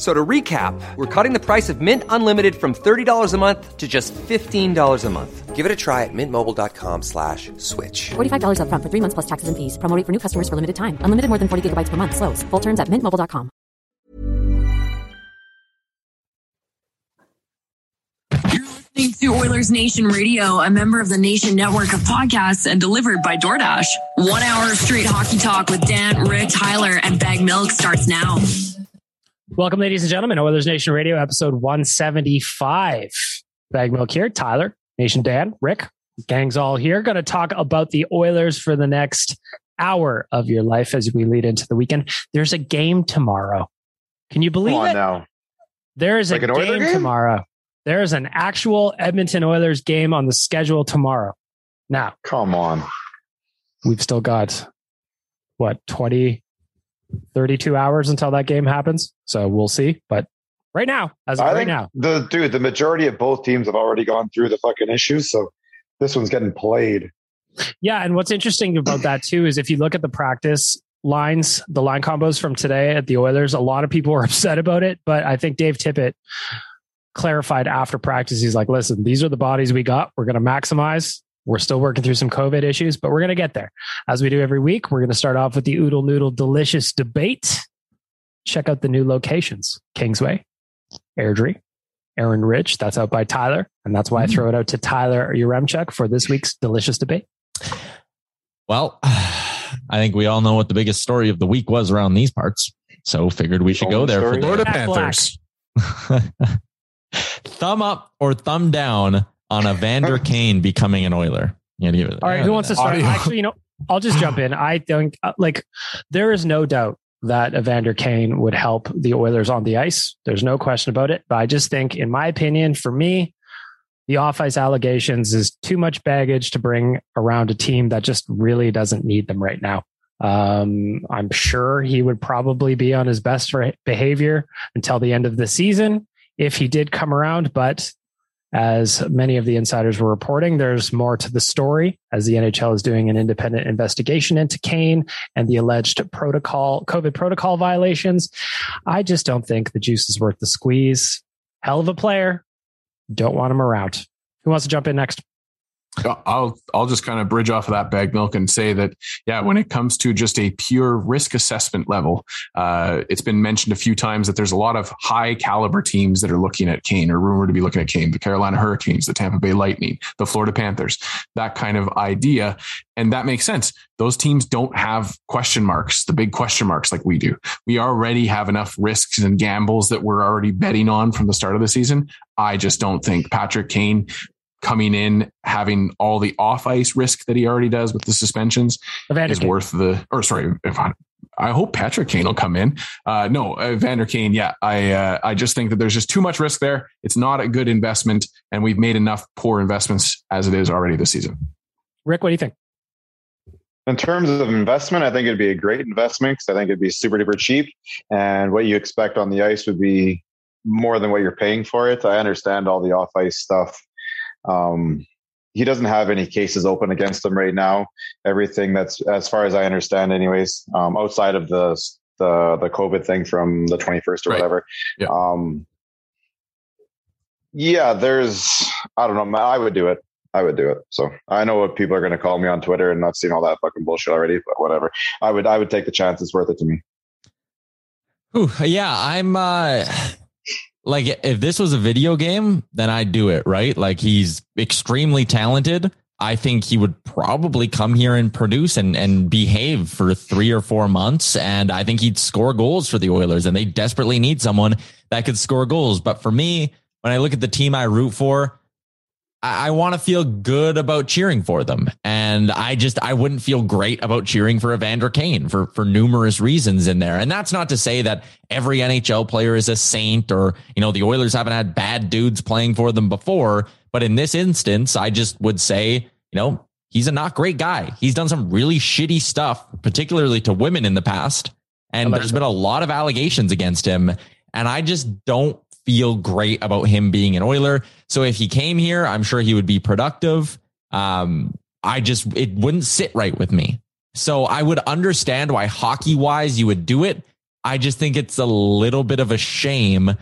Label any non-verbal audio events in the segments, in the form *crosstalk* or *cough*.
F- So to recap, we're cutting the price of Mint Unlimited from $30 a month to just $15 a month. Give it a try at mintmobile.com slash switch. $45 upfront for three months plus taxes and fees. Promo for new customers for limited time. Unlimited more than 40 gigabytes per month. Slows. Full terms at mintmobile.com. You're listening to Oilers Nation Radio, a member of the Nation Network of podcasts and delivered by DoorDash. One hour of straight hockey talk with Dan, Rick, Tyler, and Bag Milk starts now. Welcome, ladies and gentlemen, Oilers Nation Radio, episode 175. Bag Milk here, Tyler, Nation Dan, Rick, gang's all here. Going to talk about the Oilers for the next hour of your life as we lead into the weekend. There's a game tomorrow. Can you believe Come on it? now. There is Like a game, game? tomorrow. There is an actual Edmonton Oilers game on the schedule tomorrow. Now, Come on. we've still got what 20 32 hours until that game happens. So we'll see but right now as of I right think now. the dude, the majority of both teams have already gone through the fucking issues, so this one's getting played. yeah and what's interesting about that too is if you look at the practice lines the line combos from today at the oilers a lot of people *laughs* were upset about it but i think dave tippett clarified after practice he's like listen these are the bodies we got. We're going to maximize we're still working through some covid issues but we're going to get there. As we do every week we're going to start off with the oodle noodle delicious debate. Check out the new locations. Kingsway airdrie aaron ridge that's out by tyler and that's why i mm. throw it out to tyler Yaremchuk for this week's delicious debate. Well, *sighs* I think we all know what the biggest story of the week was around these parts. So figured we should go there for the Florida Jack Panthers. *laughs* thumb up or thumb down on Evander *laughs* Kane becoming an Oiler. You give it- All right, who wants to start? Audio. Actually, you know, I'll just jump in. I think, uh, like, there is no doubt that Evander Kane would help the Oilers on the ice. There's no question about it. But I just think, in my opinion, for me, the off ice allegations is too much baggage to bring around a team that just really doesn't need them right now. Um, I'm sure he would probably be on his best behavior until the end of the season if he did come around. But as many of the insiders were reporting, there's more to the story as the NHL is doing an independent investigation into Kane and the alleged protocol, COVID protocol violations. I just don't think the juice is worth the squeeze. Hell of a player. Don't want him around. Who wants to jump in next? I'll I'll just kind of bridge off of that bag milk and say that yeah, when it comes to just a pure risk assessment level, uh, it's been mentioned a few times that there's a lot of high caliber teams that are looking at Kane or rumored to be looking at Kane. The Carolina Hurricanes, the Tampa Bay Lightning, the Florida Panthers, that kind of idea, and that makes sense. Those teams don't have question marks, the big question marks like we do. We already have enough risks and gambles that we're already betting on from the start of the season. I just don't think Patrick Kane coming in having all the off ice risk that he already does with the suspensions Evander is Kane. worth the or sorry if I, I hope Patrick Kane will come in. Uh, no, Evander Kane. Yeah, I uh, I just think that there's just too much risk there. It's not a good investment, and we've made enough poor investments as it is already this season. Rick, what do you think? In terms of investment, I think it'd be a great investment because I think it'd be super duper cheap, and what you expect on the ice would be more than what you're paying for it. I understand all the off ice stuff. Um, he doesn't have any cases open against him right now. Everything that's, as far as I understand, anyways, um, outside of the the the COVID thing from the 21st or Right. whatever. Yeah. Um, yeah, there's. I don't know. I would do it. I would do it. So I know what people are going to call me on Twitter, and I've seen all that fucking bullshit already. But whatever. I would. I would take the chance. It's worth it to me. Whew, yeah, I'm uh like if this was a video game, then I'd do it, right? Like he's extremely talented. I think he would probably come here and produce and, and behave for three or four months. And I think he'd score goals for the Oilers and they desperately need someone that could score goals. But for me, when I look at the team I root for, I, I want to feel good about cheering for them. And I just, I wouldn't feel great about cheering for Evander Kane for, for numerous reasons in there. And that's not to say that every NHL player is a saint or, you know, the Oilers haven't had bad dudes playing for them before. But in this instance, I just would say, you know, he's a not great guy. He's done some really shitty stuff, particularly to women in the past. And there's been a lot of allegations against him. And I just don't feel great about him being an Oiler. So if he came here, I'm sure he would be productive. Um, I just, it wouldn't sit right with me. So I would understand why hockey wise you would do it. I just think it's a little bit of a shame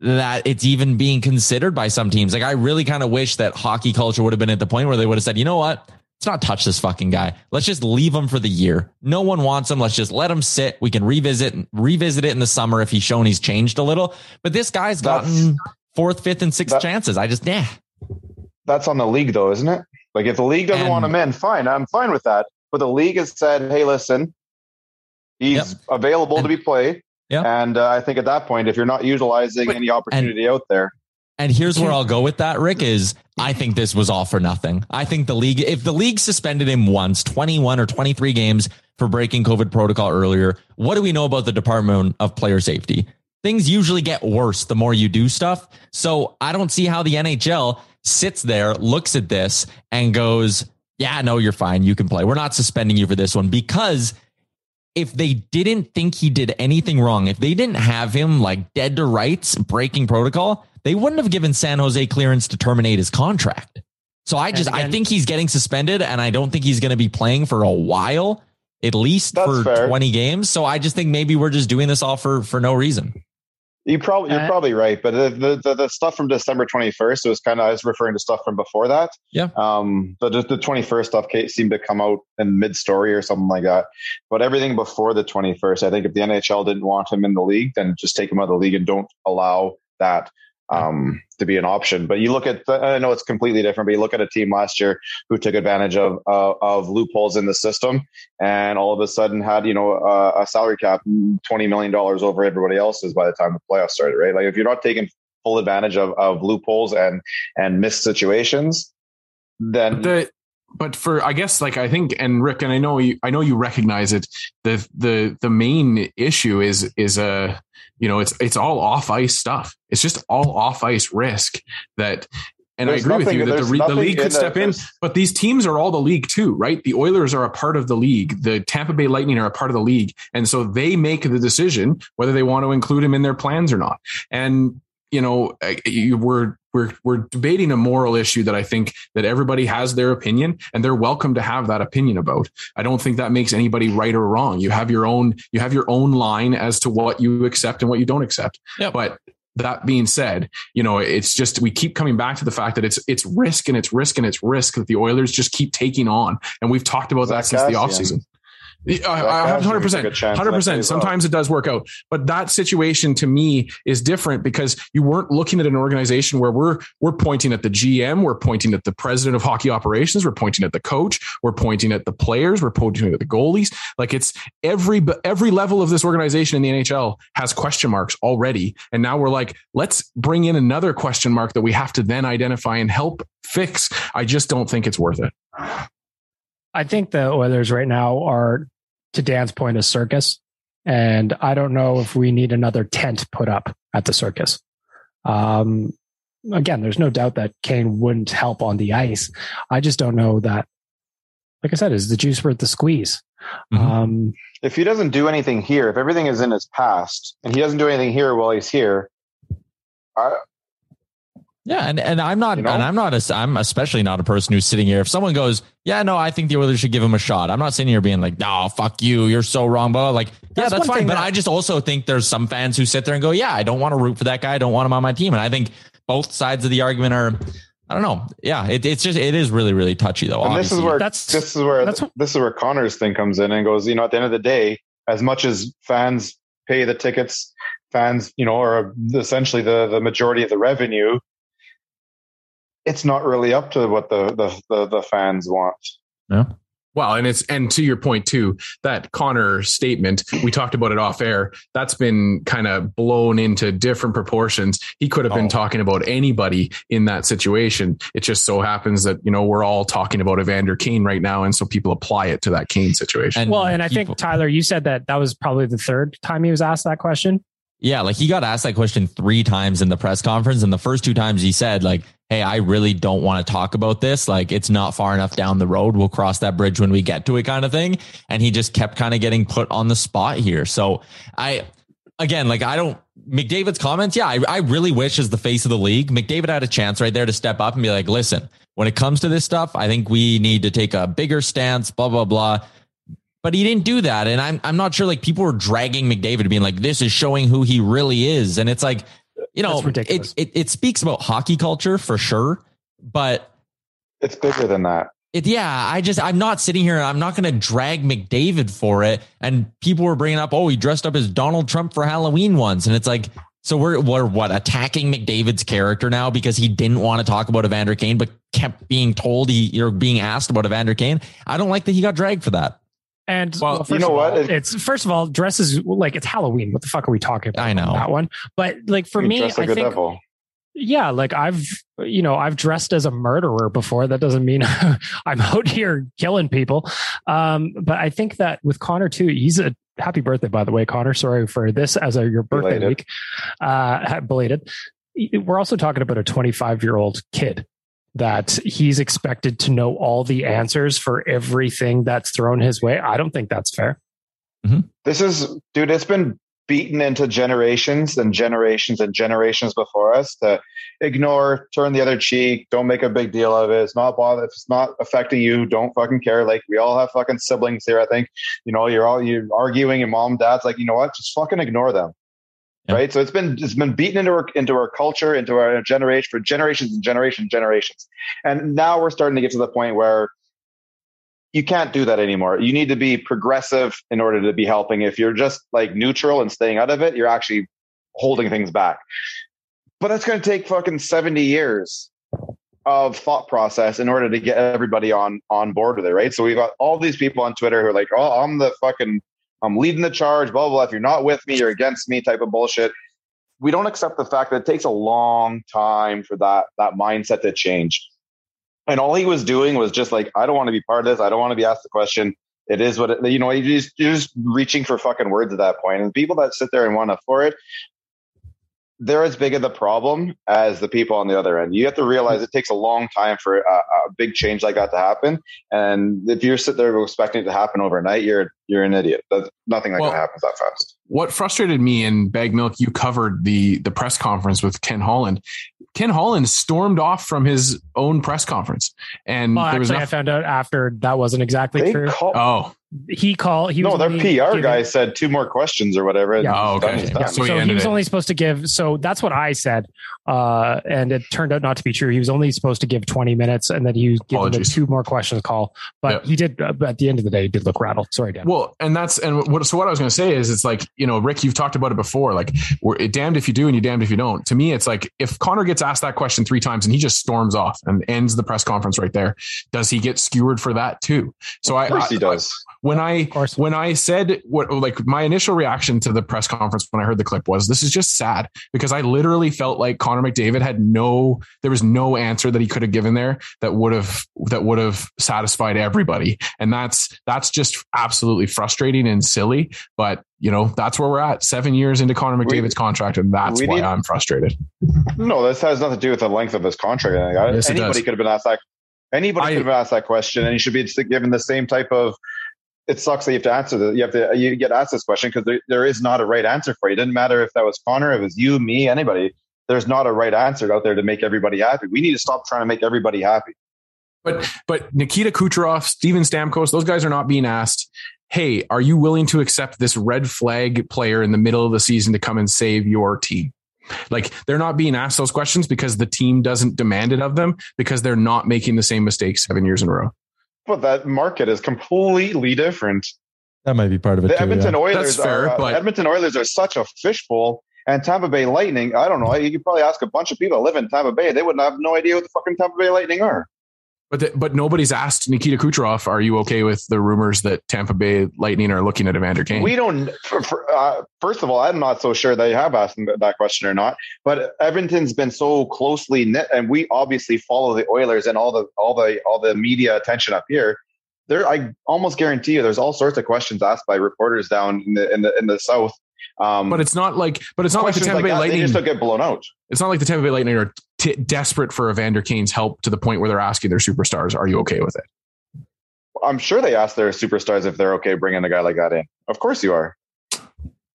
that it's even being considered by some teams. Like I really kind of wish that hockey culture would have been at the point where they would have said, you know what? Let's not touch this fucking guy. Let's just leave him for the year. No one wants him. Let's just let him sit. We can revisit revisit it in the summer if he's shown he's changed a little. But this guy's gotten fourth, fifth, and sixth that- chances. I just yeah. That's on the league, though, isn't it? Like if the league doesn't And- want him in, fine. I'm fine with that. But the league has said, "Hey, listen, he's Yep. available And- to be played." Yep. And uh, I think at that point, if you're not utilizing But- any opportunity out there, And here's where I'll go with that, Rick, is I think this was all for nothing. I think the league, if the league suspended him once, 21 or 23 games for breaking COVID protocol earlier, what do we know about the Department of Player Safety? Things usually get worse the more you do stuff. So I don't see how the NHL sits there, looks at this and goes, yeah, no, you're fine. You can play. We're not suspending you for this one because if they didn't think he did anything wrong, if they didn't have him like dead to rights breaking protocol, they wouldn't have given San Jose clearance to terminate his contract. So I just I think he's getting suspended and I don't think he's going to be playing for a while, at least for fair. 20 games. So I just think maybe we're just doing this all for for no reason. You probably you're Uh, probably right. But the, the the stuff from December 21st, it was kind of I was referring to stuff from before that. Yeah. Um, the the 21st stuff seemed to come out in mid story or something like that. But everything before the 21st, I think if the NHL didn't want him in the league, then just take him out of the league and don't allow that um, to be an option. But you look at, the, I know it's completely different, but you look at a team last year who took advantage of uh, of loopholes in the system, and all of a sudden had you know uh, a salary cap twenty million dollars over everybody else's by the time the playoffs started. Right, like if you're not taking full advantage of, of loopholes and and missed situations, then the but for I guess like I think and Rick and I know you I know you recognize it the the the main issue is is a you know it's it's all off ice stuff. It's just all off ice risk that and There's I agree with you that the, the nothing league in could the- step in but these teams are all the league too right? The Oilers are a part of the league. The Tampa Bay Lightning are a part of the league. And so they make the decision whether they want to include him in their plans or not. And you know you, we're we're we're debating a moral issue that I think that everybody has their opinion and they're welcome to have that opinion about. I don't think that makes anybody right or wrong. You have your own you have your own line as to what you accept and what you don't accept. Yep. But that being said, you know, it's just we keep coming back to the fact that it's it's risk and it's risk and it's risk that the Oilers just keep taking on. And we've talked about that since the Zach offseason. Hundred percent, hundred percent. Sometimes it does work out, but that situation to me is different because you weren't looking at an organization where we're we're pointing at the GM, we're pointing at the president of hockey operations, we're pointing at the coach, we're pointing at the players, we're pointing at the goalies. Like it's every every level of this organization in the NHL has question marks already, and now we're like, let's bring in another question mark that we have to then identify and help fix. I just don't think it's worth it. I think the Oilers right now are, to Dan's point, a circus. And I don't know if we need another tent put up at the circus. Um, again, there's no doubt that Kane wouldn't help on the ice. I just don't know that, like I said, is the juice worth the squeeze? Mm-hmm. Um, if he doesn't do anything here, if everything is in his past and he doesn't do anything here while he's here, I, yeah, and, and I'm not, you know? and I'm not, a, I'm especially not a person who's sitting here. If someone goes, yeah, no, I think the Oilers should give him a shot. I'm not sitting here being like, no, fuck you, you're so wrong. But like, yeah, that's, fine. But that- I just also think there's some fans who sit there and go, yeah, I don't want to root for that guy. I don't want him on my team. And I think both sides of the argument are, I don't know. Yeah, it, it's just it is really really touchy though. And this is where that's, this is where that's, this is where Connor's thing comes in and goes. You know, at the end of the day, as much as fans pay the tickets, fans, you know, are essentially the the majority of the revenue it's not really up to what the the the, the fans want. Yeah. Well, and it's and to your point too, that Connor statement, we talked about it off air. That's been kind of blown into different proportions. He could have been oh. talking about anybody in that situation. It just so happens that, you know, we're all talking about Evander Kane right now. And so people apply it to that Kane situation. And well, and I think Tyler, you said that that was probably the third time he was asked that question. Yeah, like he got asked that question three times in the press conference. And the first two times he said, like, hey, I really don't want to talk about this. Like, it's not far enough down the road. We'll cross that bridge when we get to it, kind of thing. And he just kept kind of getting put on the spot here. So I, again, like, I don't, McDavid's comments, yeah, I, I really wish as the face of the league, McDavid had a chance right there to step up and be like, listen, when it comes to this stuff, I think we need to take a bigger stance, blah, blah, blah but he didn't do that. And I'm, I'm not sure like people were dragging McDavid being like, this is showing who he really is. And it's like, you know, it, it, it speaks about hockey culture for sure, but it's bigger than that. It, yeah, I just I'm not sitting here. and I'm not going to drag McDavid for it. And people were bringing up, oh, he dressed up as Donald Trump for Halloween once, and it's like, so we're we're what attacking McDavid's character now because he didn't want to talk about Evander Kane, but kept being told he you're being asked about Evander Kane. I don't like that he got dragged for that. And well, well you know what? All, it's first of all, dresses like it's Halloween. What the fuck are we talking about? I know that one, but like for me, like I think, devil. yeah, like I've you know I've dressed as a murderer before. That doesn't mean *laughs* I'm out here killing people. Um, but I think that with Connor too, he's a happy birthday by the way, Connor. Sorry for this as a your birthday belated. week, uh, belated. We're also talking about a 25 year old kid that he's expected to know all the answers for everything that's thrown his way. I don't think that's fair. Mm-hmm. This is, dude, it's been beaten into generations and generations and generations before us to ignore, turn the other cheek, don't make a big deal of it. It's not bother if it's not affecting you, don't fucking care. Like we all have fucking siblings here. I think, you know, you're all you're arguing and mom, dad's like, you know what, just fucking ignore them. Yeah. Right. So it's been it's been beaten into our into our culture, into our generation for generations and generations and generations. And now we're starting to get to the point where you can't do that anymore. You need to be progressive in order to be helping. If you're just like neutral and staying out of it, you're actually holding things back. But that's going to take fucking 70 years of thought process in order to get everybody on on board with it, right? So we've got all these people on Twitter who are like, "Oh, I'm the fucking I'm leading the charge, blah, blah, blah. If you're not with me, you're against me type of bullshit. We don't accept the fact that it takes a long time for that, that mindset to change. And all he was doing was just like, I don't want to be part of this. I don't want to be asked the question. It is what it, you know, you're just, just reaching for fucking words at that point. And people that sit there and want to for it, they're as big of the problem as the people on the other end. You have to realize it takes a long time for a, a big change like that to happen. And if you're sitting there expecting it to happen overnight, you're you're an idiot. That's, nothing like well, that happens that fast. What frustrated me in Bag Milk, you covered the the press conference with Ken Holland. Ken Holland stormed off from his own press conference, and well, there was actually, I found out after that wasn't exactly they true. Call- oh, he called. He no, was their PR given- guy said two more questions or whatever. and Yeah. Oh, okay. Yeah, done. so he he was it. only supposed to give so that's what i said uh and it turned out not to be true he was only supposed to give 20 minutes and then he gave him a two more questions call but Yeah. he did uh, but at the end of the day he did look rattled sorry dan Well, and that's and what so what I was going to say is it's like you know Rick, you've talked about it before. Like we're damned if you do and you're damned if you don't. To me, it's like if Connor gets asked that question three times and he just storms off and ends the press conference right there, does he get skewered for that too? So Of course I he does. When I when I said what like my initial reaction to the press conference when I heard the clip was this is just sad because I literally felt like Connor McDavid had no there was no answer that he could have given there that would have that would have satisfied everybody and that's that's just absolutely frustrating and silly but you know that's where we're at 7 years into Connor We- McDavid's contract and that's why need- I'm frustrated No, this has nothing to do with the length of his contract. or anything. Yes, it anybody does. could have been asked that. Anybody I- could have asked that question, and he should be given the same type of. It sucks that you have to answer that. You have to you get asked this question because there, there is not a right answer for you. It didn't matter if that was Connor, if it was you, me, anybody. There's not a right answer out there to make everybody happy. We need to stop trying to make everybody happy. But but Nikita Kucherov, Steven Stamkos, those guys are not being asked, "Hey, are you willing to accept this red flag player in the middle of the season to come and save your team?" Like they're not being asked those questions because the team doesn't demand it of them because they're not making the same mistakes 7 years in a row. But that market is completely different. That might be part of it The too. Edmonton yeah. Oilers That's fair, are uh, but- Edmonton Oilers are such a fishbowl, and Tampa Bay Lightning. I don't know. You could probably ask a bunch of people that live in Tampa Bay; they wouldn't have no idea what the fucking Tampa Bay Lightning are. But the, but nobody's asked Nikita Kucherov, "Are you okay with the rumors that Tampa Bay Lightning are looking at Evander Kane?" We don't. For, for, uh, first of all, I'm not so sure they have asked that question or not. But Edmonton's been so closely knit, and we obviously follow the Oilers and all the all the all the media attention up here. There, I almost guarantee you, there's all sorts of questions asked by reporters down in the in the in the south. Um, but it's not like but it's not like the Tampa like Bay that, they Lightning just don't get blown out. it's not like the Tampa Bay Lightning are t- desperate for Evander Kane's help to the point where they're asking their superstars, "Are you okay with it?" I'm sure they ask their superstars if they're okay bringing a guy like that in. Of course you are.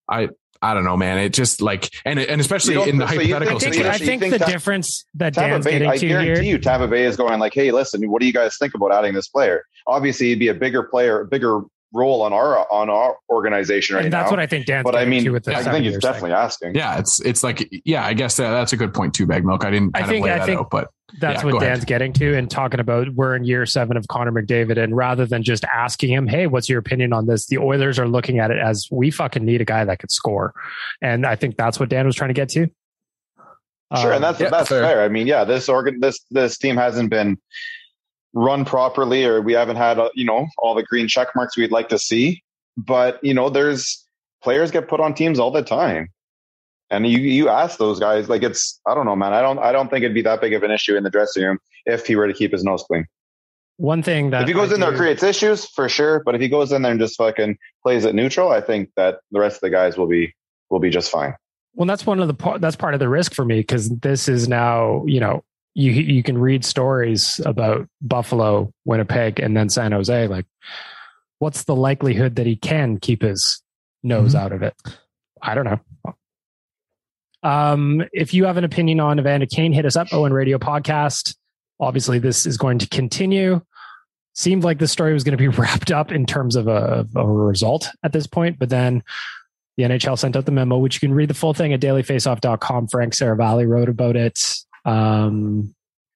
I I don't know, man. It just like and and especially in the so hypothetical think- I think, I think think the Ta- difference that Tampa Dan's Bay, getting I to guarantee here, you, Tampa Bay is going like, "Hey, listen, what do you guys think about adding this player?" Obviously, he'd be a bigger player, a bigger role on our on our organization right and that's now. what I think Dan. but I mean, to with the I think he's years definitely asking. yeah, it's it's like yeah, I guess that, that's a good point too, Bag Milk. I didn't I think- of lay I that think- out, but That's Yeah, what go ahead. Dan's getting to and talking about we're in year seven of Connor McDavid. And rather than just asking him, hey, what's your opinion on this? The Oilers are looking at it as we fucking need a guy that could score. And I think that's what Dan was trying to get to. Sure, Um, and that's yeah, that's fair. fair. I mean, yeah, this organ, this this team hasn't been run properly, or we haven't had uh, you know all the green check marks we'd like to see. But you know, there's players get put on teams all the time, and you you ask those guys like it's I don't know, man. I don't I don't think it'd be that big of an issue in the dressing room if he were to keep his nose clean. one thing that if he goes I in there, creates issues for sure. But if he goes in there and just fucking plays it neutral, I think that the rest of the guys will be will be just fine. Well, that's one of the that's part of the risk for me because this is now you know you you can read stories about Buffalo, Winnipeg, and then San Jose. Like, what's the likelihood that he can keep his nose Mhm. out of it? I don't know. Um, if you have an opinion on Evander Kane, hit us up. Owen Radio Podcast. Obviously, this is going to continue. Seemed like the story was going to be *laughs* wrapped up in terms of a, of a result at this point, but then the NHL sent out the memo, which you can read the full thing at dailyfaceoff.com. Frank Seravalli wrote about it. Um,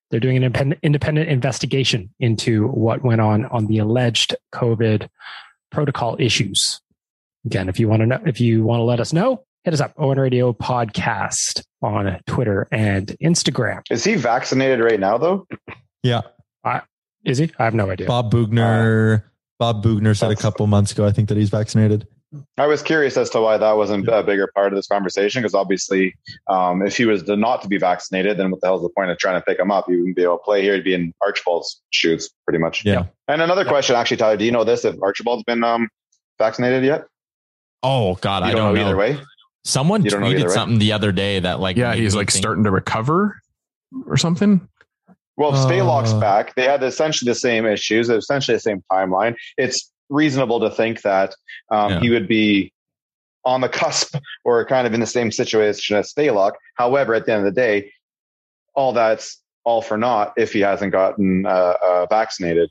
they're doing an independent, independent investigation into what went on on the alleged COVID protocol issues. Again, if you want to know, if you want to let us know, hit us up. Owen Radio Podcast on Twitter and Instagram. Is he vaccinated right now though? Yeah. I, Is he? I have no idea. Bob Bugner. Bob Bugner said a couple months ago, I think that he's vaccinated. I was curious as to why that wasn't a bigger part of this conversation because obviously, um, if he was to not to be vaccinated, then what the hell's the point of trying to pick him up? He wouldn't be able to play here. He'd be in Archibald's shoes, pretty much. Yeah. And another question, actually, Tyler, do you know this? If Archibald's been um, vaccinated yet? Oh God, You I don't, don't know, either way. Someone You don't know either tweeted way? something the other day that like yeah, made he's like think- starting to recover or something. Well, if Uh. Stalock's back. They had essentially the same issues, essentially the same timeline. It's reasonable to think that um, Yeah. he would be on the cusp *laughs* or kind of in the same situation as Stalock. However, at the end of the day, all that's all for naught if he hasn't gotten uh, uh, vaccinated.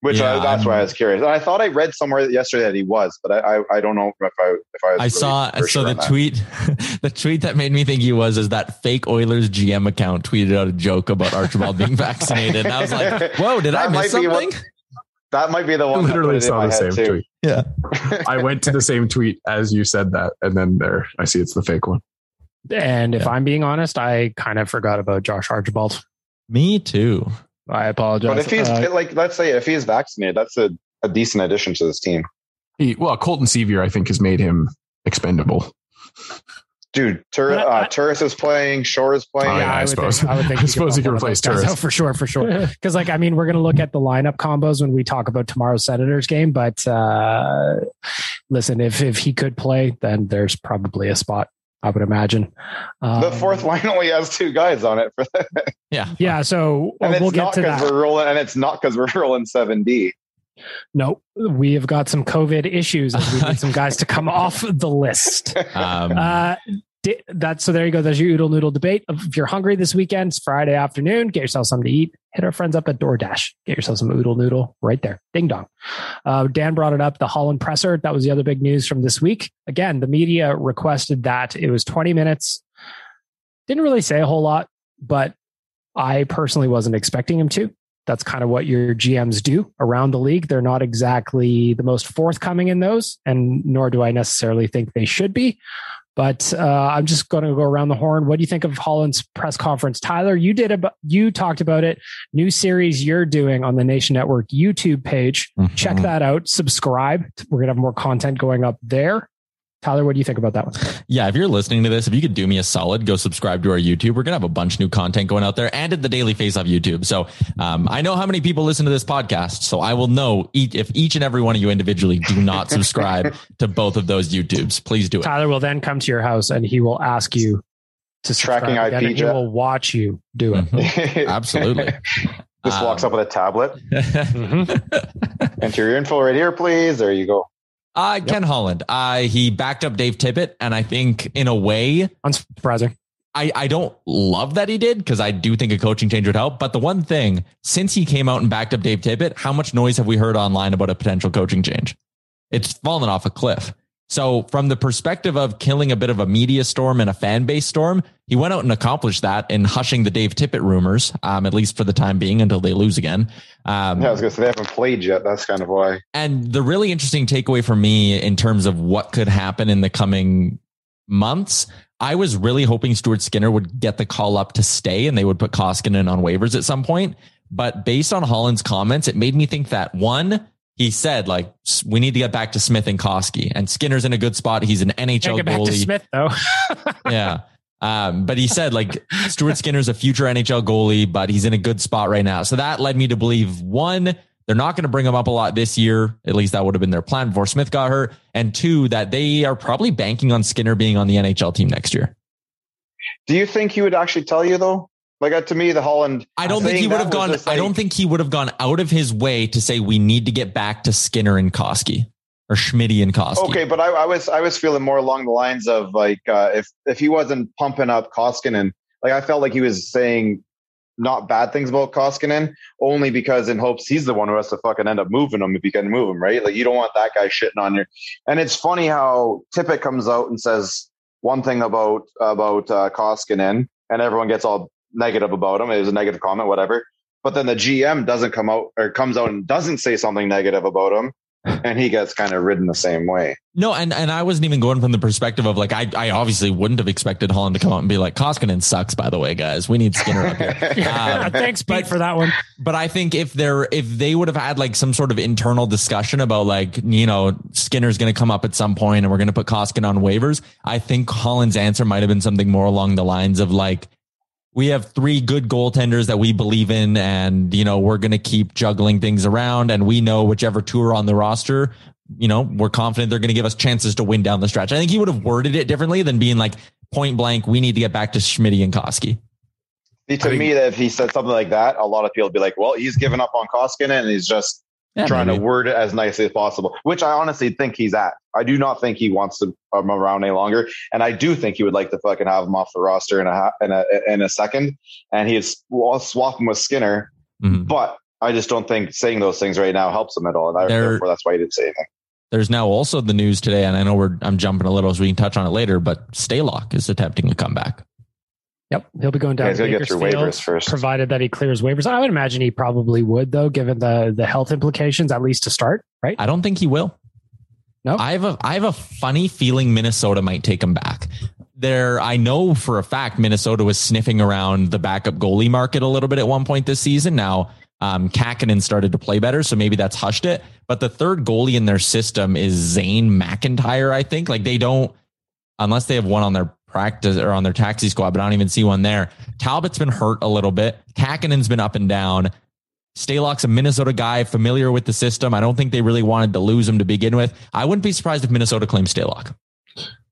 Which Yeah, I, that's I'm- why I was curious. And I thought I read somewhere yesterday that he was, but I, I, I don't know if I if I I really saw so sure the tweet *laughs* the tweet that made me think he was is that fake Oilers GM account tweeted out a joke about Archibald being *laughs* vaccinated. And I was like, whoa, did I miss be what- something? That might be the one. that put literally saw the same too. tweet. Yeah. *laughs* I went to the same tweet as you said that, and then there I see it's the fake one. And if Yeah. I'm being honest, I kind of forgot about Josh Archibald. Me too. I apologize. But if he's Uh, like, let's say if he's vaccinated, that's a, a decent addition to this team, He, well, Colton Sceviour, I think, has made him expendable. Dude. Tur- But I- uh, Turris is playing, Shore is playing. Oh, yeah, I would suppose. Think, I would think I *laughs* could suppose he bump could replace Turris. out for sure, for sure. *laughs* Because like, I mean, we're going to look at the lineup combos when we talk about tomorrow's Senators game. But uh, listen, if if he could play, then there's probably a spot. I would imagine. Um, the fourth line only has two guys on it, for that. Yeah. Yeah, so and uh, it's we'll get not to because that. we're rolling, and it's not because we're *laughs* rolling seven D. No, we have got some COVID issues, we need some *laughs* guys to come off the list. Um, Uh, that's so. There you go. There's your oodle noodle debate. If you're hungry this weekend, it's Friday afternoon. Get yourself something to eat. Hit our friends up at DoorDash. Get yourself some oodle noodle right there. Ding dong. Uh, Dan brought it up. The Holland presser. That was the other big news from this week. Again, the media requested that it was 20 minutes. Didn't really say a whole lot, but I personally wasn't expecting him to. That's kind of what your GMs do around the league. They're not exactly the most forthcoming in those, and nor do I necessarily think they should be. But uh, I'm just going to go around the horn. What do you think of Holland's press conference, Tyler? You did a, you talked about it. New series you're doing on the Nation Network YouTube page. Check mhm. that out. Subscribe. We're gonna have more content going up there. Tyler, what do you think about that one? Yeah, if you're listening to this, if you could do me a solid, go subscribe to our YouTube. We're gonna have a bunch of new content going out there, and at the Daily Face Off YouTube. So um, I know how many people listen to this podcast, so I will know each, if each and every one of you individually do not *laughs* subscribe to both of those YouTubes. Please do it. Tyler will then come to your house and he will ask you to subscribe Tracking again, IP, and he will watch you do it. Mhm. *laughs* Absolutely. Just walks Um, up with a tablet. *laughs* Mhm. Enter your info right here, please. There you go. Uh, Ken Holland. Uh, he backed up Dave Tippett, and I think in a way, Unsurprising. I, I don't love that he did because I do think a coaching change would help. But the one thing, since he came out and backed up Dave Tippett, how much noise have we heard online about a potential coaching change? It's fallen off a cliff. So, from the perspective of killing a bit of a media storm and a fan base storm, he went out and accomplished that in hushing the Dave Tippett rumors, um, at least for the time being until they lose again. Um, Yeah, I was gonna say they haven't played yet. That's kind of why. and the really interesting takeaway for me in terms of what could happen in the coming months, I was really hoping Stuart Skinner would get the call up to stay and they would put Koskinen on waivers at some point. But based on Holland's comments, it made me think that one, he said like we need to get back to Smith and Koski, and Skinner's in a good spot. He's an Can't NHL get back to goalie Smith though. *laughs* yeah. Um, but he said like Stuart Skinner's a future NHL goalie, but he's in a good spot right now. So that led me to believe one, they're not going to bring him up a lot this year. At least that would have been their plan before Smith got hurt. And two, that they are probably banking on Skinner being on the NHL team next year. Do you think he would actually tell you though? Like uh, to me, the Holland. I don't think he would have gone. just I don't think he would have gone out of his way to say we need to get back to Skinner and Koski or Schmitty and Koski. Okay, but I, I was I was feeling more along the lines of like uh, if if he wasn't pumping up Koskinen, like I felt like he was saying not bad things about Koskinen, only because in hopes he's the one who has to fucking end up moving him if you can move him, right? Like you don't want that guy shitting on you. And it's funny how Tippett comes out and says one thing about about uh, Koskinen, and everyone gets all negative about him. It was a negative comment, whatever. But then the GM doesn't come out or comes out and doesn't say something negative about him, *laughs* and he gets kind of ridden the same way. No, and, and I wasn't even going from the perspective of like I, I obviously wouldn't have expected Holland to come out and be like Koskinen sucks. By the way, guys, we need Skinner up here. *laughs* Um, *laughs* Thanks, Pete, but- for that one. But I think if they're if they would have had like some sort of internal discussion about like you know Skinner's going to come up at some point and we're going to put Koskin on waivers, I think Holland's answer might have been something more along the lines of like we have three good goaltenders that we believe in and you know we're going to keep juggling things around and we know whichever two are on the roster you know we're confident they're going to give us chances to win down the stretch. I think he would have worded it differently than being like point blank we need to get back to Schmidt and Koski. See, to I mean- me, that if he said something like that, a lot of people would be like, "Well, he's given up on Koskinen, and he's just Yeah, trying maybe. to word it as nicely as possible." Which I honestly think he's at. I do not think he wants to um, around any longer, and I do think he would like to fucking have him off the roster in a in a in a second, and he's well, swap him with Skinner. Mhm. But I just don't think saying those things right now helps him at all, and I, therefore that's why he didn't say anything. There's now also the news today, and I know we're I'm jumping a little, so we can touch on it later. But Stalock is attempting a comeback. Yep, he'll be going down. Yeah, he's to gotta get through waivers first. provided that he clears waivers. I would imagine he probably would, though, given the the health implications, at least to start. Right? I don't think he will. No? I have a I have a funny feeling Minnesota might take him back. There, I know for a fact Minnesota was sniffing around the backup goalie market a little bit at one point this season. Now, um, Kahkonen started to play better, so maybe that's hushed it. But the third goalie in their system is Zane McIntyre. I think like they don't unless they have one on their practice or on their taxi squad, but I don't even see one there. Talbot's been hurt a little bit. Kahkonen's been up and down. Stalock's a Minnesota guy, familiar with the system. I don't think they really wanted to lose him to begin with. I wouldn't be surprised if Minnesota claims Stalock.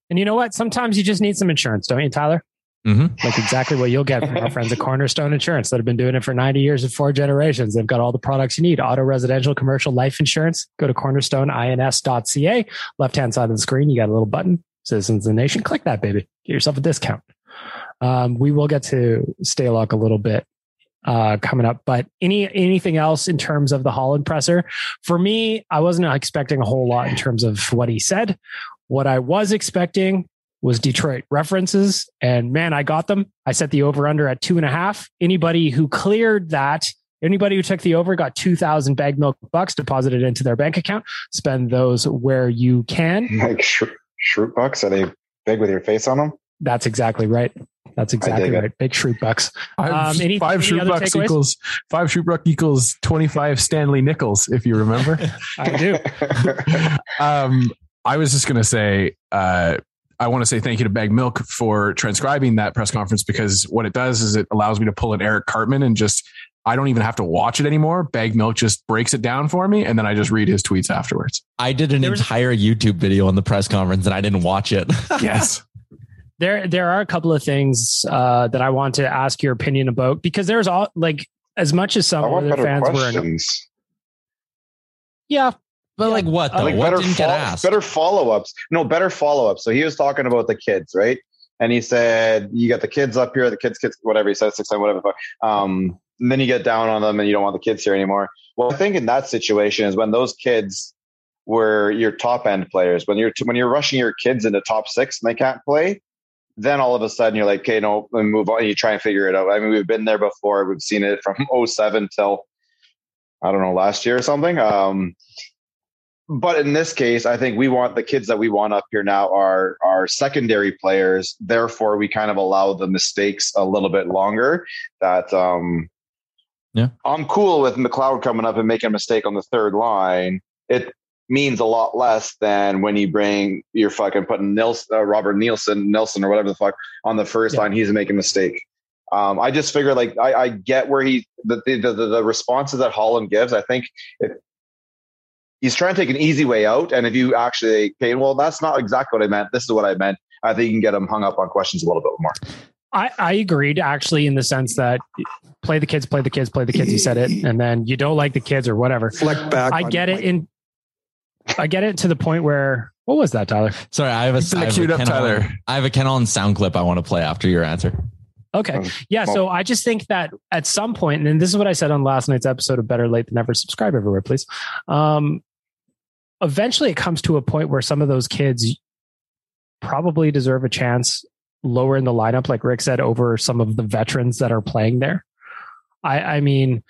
And you know what? Sometimes you just need some insurance, don't you, Tyler? Mm-hmm. Like exactly what you'll get from our friends at Cornerstone Insurance that have been doing it for 90 years and four generations. They've got all the products you need auto, residential, commercial, life insurance. Go to cornerstoneins.ca. Left hand side of the screen, you got a little button, Citizens of the Nation. Click that, baby. Get yourself a discount. Um, we will get to stay Stalock a little bit uh, coming up. But any anything else in terms of the Holland presser? For me, I wasn't expecting a whole lot in terms of what he said. What I was expecting was Detroit references, and man, I got them. I set the over under at two and a half. Anybody who cleared that. Anybody who took the over got 2000 bag milk bucks deposited into their bank account. Spend those where you can. Like sh- Schrute bucks, are they big with your face on them? That's exactly right. That's exactly dig it. right. Big Schrute bucks. Five, Um, any- five any shoe other bucks takeaways? equals five shoe buck equals twenty five Stanley nickels, if you remember. *laughs* *laughs* I do. um, I was just gonna say, uh, I want to say thank you to Bag Milk for transcribing that press conference because what it does is it allows me to pull an Eric Cartman and just I don't even have to watch it anymore. Bag Milk just breaks it down for me, and then I just read his tweets afterwards. I did an There was- entire YouTube video on the press conference and I didn't watch it. *laughs* Yes. there there are a couple of things uh, that I want to ask your opinion about because there's all like as much as some I want other better fans were. questions. Yeah, but like what though? like what better didn't get asked? better follow ups. No, better follow ups. So he was talking about the kids, right? And he said, "You got the kids up here, the kids, kids, whatever." He said six, seven, whatever. the fuck. Um, and then you get down on them, and you don't want the kids here anymore. Well, I think in that situation is when those kids were your top end players. When you're when you're rushing your kids into top six and they can't play, then all of a sudden you're like, "Okay, no, let move on." You try and figure it out. I mean, we've been there before. We've seen it from 07 till I don't know last year or something. Um, but in this case, I think we want the kids that we want up here now are are secondary players. Therefore, we kind of allow the mistakes a little bit longer. That um, Yeah. I'm cool with McLeod coming up and making a mistake on the third line. It means a lot less than when you bring you're fucking putting Nils, uh, Robert Nielsen, Nelson or whatever the fuck on the first Yeah. line. He's making a mistake. Um, I just figure like I, I get where he the, the the the responses that Holland gives. I think if he's trying to take an easy way out. And if you actually, okay, well, that's not exactly what I meant. This is what I meant. I think you can get him hung up on questions a little bit more. I, I agreed actually in the sense that play the kids, play the kids, play the kids. You said it, and then you don't like the kids or whatever. Fleck back. I get it in. I get it to the point where what was that, Tyler? Sorry, I have a, Keep it I have a queued up, Ken Tyler. I have a Ken Holland sound clip I want to play after your answer. Okay. Um, Yeah. So I just think that at some point, and this is what I said on last night's episode of Better Late Than Never, subscribe everywhere, please. Um, eventually it comes to a point where some of those kids probably deserve a chance lower in the lineup, like Rick said, over some of the veterans that are playing there. I, I mean,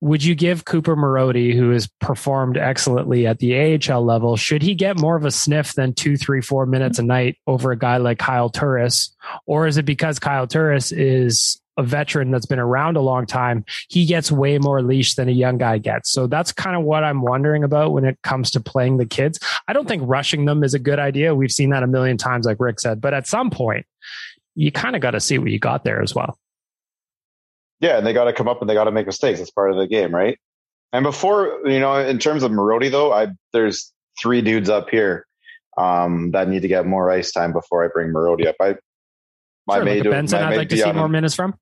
would you give Cooper Marody, who has performed excellently at the AHL level, should he get more of a sniff than two, three, four minutes a night over a guy like Kyle Turris? Or is it because Kyle Turris is a veteran that's been around a long time? He gets way more leash than a young guy gets. So that's kind of what I'm wondering about when it comes to playing the kids. I don't think rushing them is a good idea. We've seen that a million times, like Rick said, but at some point, you kind of got to see what you got there as well. Yeah, and they got to come up and they got to make mistakes. That's part of the game, right? And before, you know, in terms of Marody, though, I there's three dudes up here um, that need to get more ice time before I bring Marody up. I, I Sure, may like do. Benson, I I'd like to see more minutes from.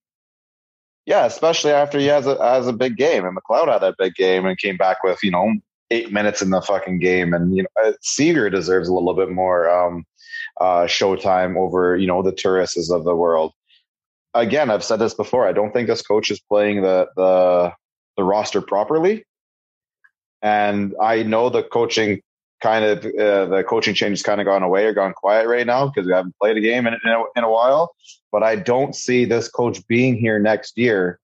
Yeah, especially after he has a has a big game, and McLeod had that big game and came back with you know eight minutes in the fucking game, and you know uh, Seager deserves a little bit more um, uh, showtime over you know the tourists of the world. Again, I've said this before. I don't think this coach is playing the the the roster properly. And I know the coaching kind of uh, the coaching change has kind of gone away or gone quiet right now because we haven't played a game in, in, a, in a while. But I don't see this coach being here next year.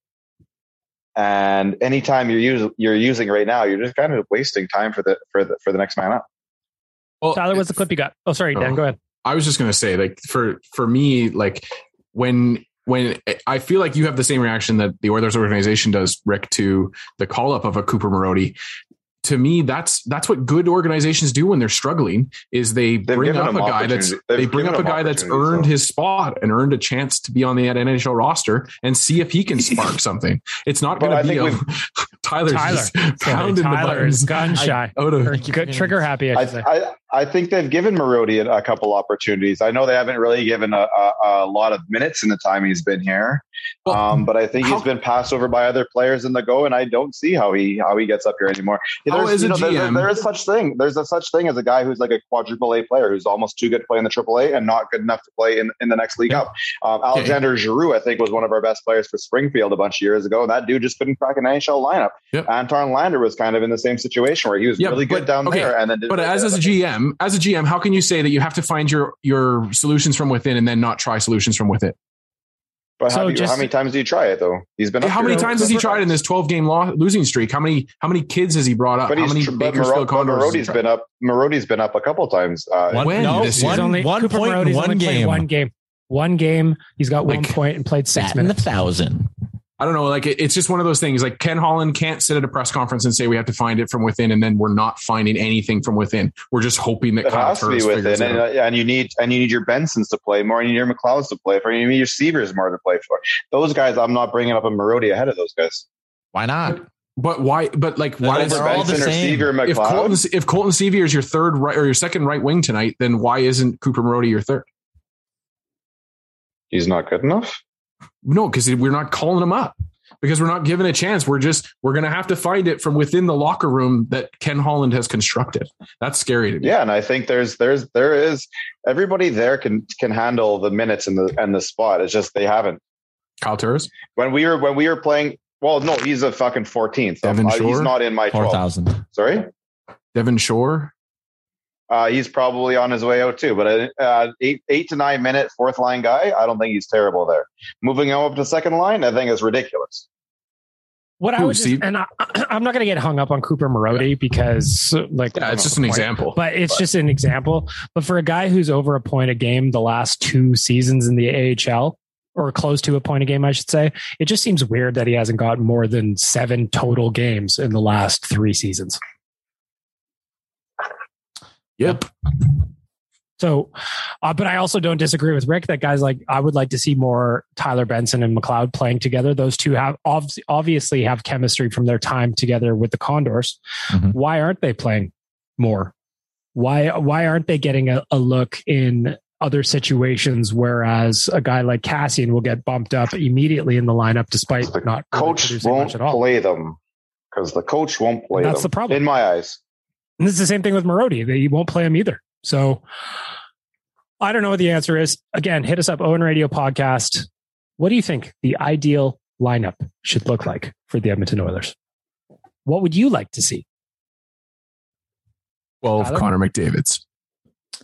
And anytime you're using you're using right now, you're just kind of wasting time for the for the for the next man up. Well, Tyler, what's the clip you got? Oh, sorry, Dan, Oh. go ahead. I was just gonna say, like for for me, like when when I feel like you have the same reaction that the Oilers organization does, Rick, to the call up of a Cooper Marody. To me, that's that's what good organizations do when they're struggling. Is they They've bring up a guy that's they've they bring up a guy that's earned though. his spot and earned a chance to be on the NHL roster and see if he can spark *laughs* something. It's not going to be think a, Tyler's *laughs* Tyler. just pounding Tyler the is buttons gun shy. out of Or good- trigger happy, I I. I, I think they've given Marody a, a couple opportunities. I know they haven't really given a, a, a lot of minutes in the time he's been here, Well, um, but I think how- he's been passed over by other players in the go, and I don't see how he how he gets up here anymore. There's- is a know, there- there is such thing. There's a such thing as a guy who's like a quadruple A player who's almost too good to play in the triple A and not good enough to play in, in the next league Yeah. up. Um, Alexandre Giroux, I think, was one of our best players for Springfield a bunch of years ago, and that dude just couldn't crack an NHL lineup. Yep. Anton Lander was kind of in the same situation where he was Yeah, really good down okay, there, and then But as, as a. GM, as a GM, how can you say that you have to find your your solutions from within and then not try solutions from within? But So how, do you, just- how many times do you try it though? He's been. up how many times has he several tried in this 12 game lo- losing streak? How many how many kids has he brought up? But how he's many tr- but Bakersfield Maro- but Condors? has he Marody's tried? been up. Marody's been up a couple times. Uh, One, When no, this one, only, one point, Marody's one only game. One game. One game. He's got one point and played six That in the minutes. thousand. I don't know. Like it, it's just one of those things. Like Ken Holland can't sit at a press conference and say we have to find it from within, and then we're not finding anything from within. We're just hoping that it Kyle has to be within, it and, uh, and you need and you need your Bensons to play more, and you need your McLeods to play for, and you need your Severs more to play for. Those guys, I'm not bringing up a Marody ahead of those guys. Why not? But why? But like, why They're is all the same. If Colton if Colton Sceviour is your third right or your second right wing tonight, then why isn't Cooper Marody your third? He's not good enough. No, because we're not calling him up because we're not given a chance. We're just we're gonna have to find it from within the locker room that Ken Holland has constructed. That's scary to me. Yeah, and I think there's there's there is everybody there can can handle the minutes and the and the spot. It's just they haven't. Kyle Turris, When we were when we were playing. Well, no, he's a fucking 14th. Devin Uh, he's not in my 12. 4,000. Sorry. Devin Shore. Uh, he's probably on his way out too, but uh, eight eight to nine minute fourth line guy, I don't think he's terrible there. Moving him up to second line, I think is ridiculous. What I was, would just, and I, *clears throat* I'm not going to get hung up on Cooper Marody because, like, Yeah, it's just an example. But it's just an example. But for a guy who's over a point a game the last two seasons in the AHL, or close to a point a game, I should say, it just seems weird that he hasn't got more than seven total games in the last three seasons. Yep. So, uh, but I also don't disagree with Rick that guys like I would like to see more Tyler Benson and McLeod playing together. Those two have ob- obviously have chemistry from their time together with the Condors. Mhm. Why aren't they playing more? Why why aren't they getting a, a look in other situations? Whereas a guy like Kassian will get bumped up immediately in the lineup despite The not really Coach producing won't much at all. play them because the coach won't play That's them. the problem. in my eyes. And this is the same thing with Marody. They won't play him either. So I don't know what the answer is. Again, hit us up, Owen Radio Podcast. What do you think the ideal lineup should look like for the Edmonton Oilers? What would you like to see? Well, Tyler? Connor McDavid's.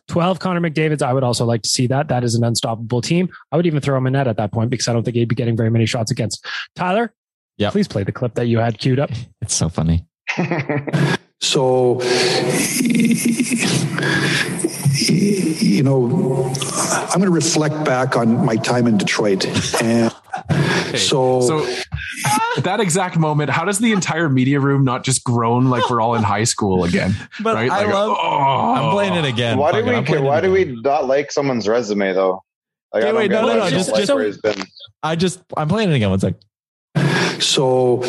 12 Connor McDavid's. I would also like to see that. That is an unstoppable team. I would even throw him in net at that point because I don't think he'd be getting very many shots against. Tyler, Yep. please play the clip that you had queued up. *laughs* It's so funny. *laughs* So, you know, I'm going to reflect back on my time in Detroit. And so, So at that exact moment, how does the entire media room not just groan like we're all in high school again? But right? I Like, love. oh. I'm playing it again. why do we I'm why do we not like someone's resume though? Like, I wait, no, no, no, just- like just- where been. I just. I'm playing it again. One sec. so,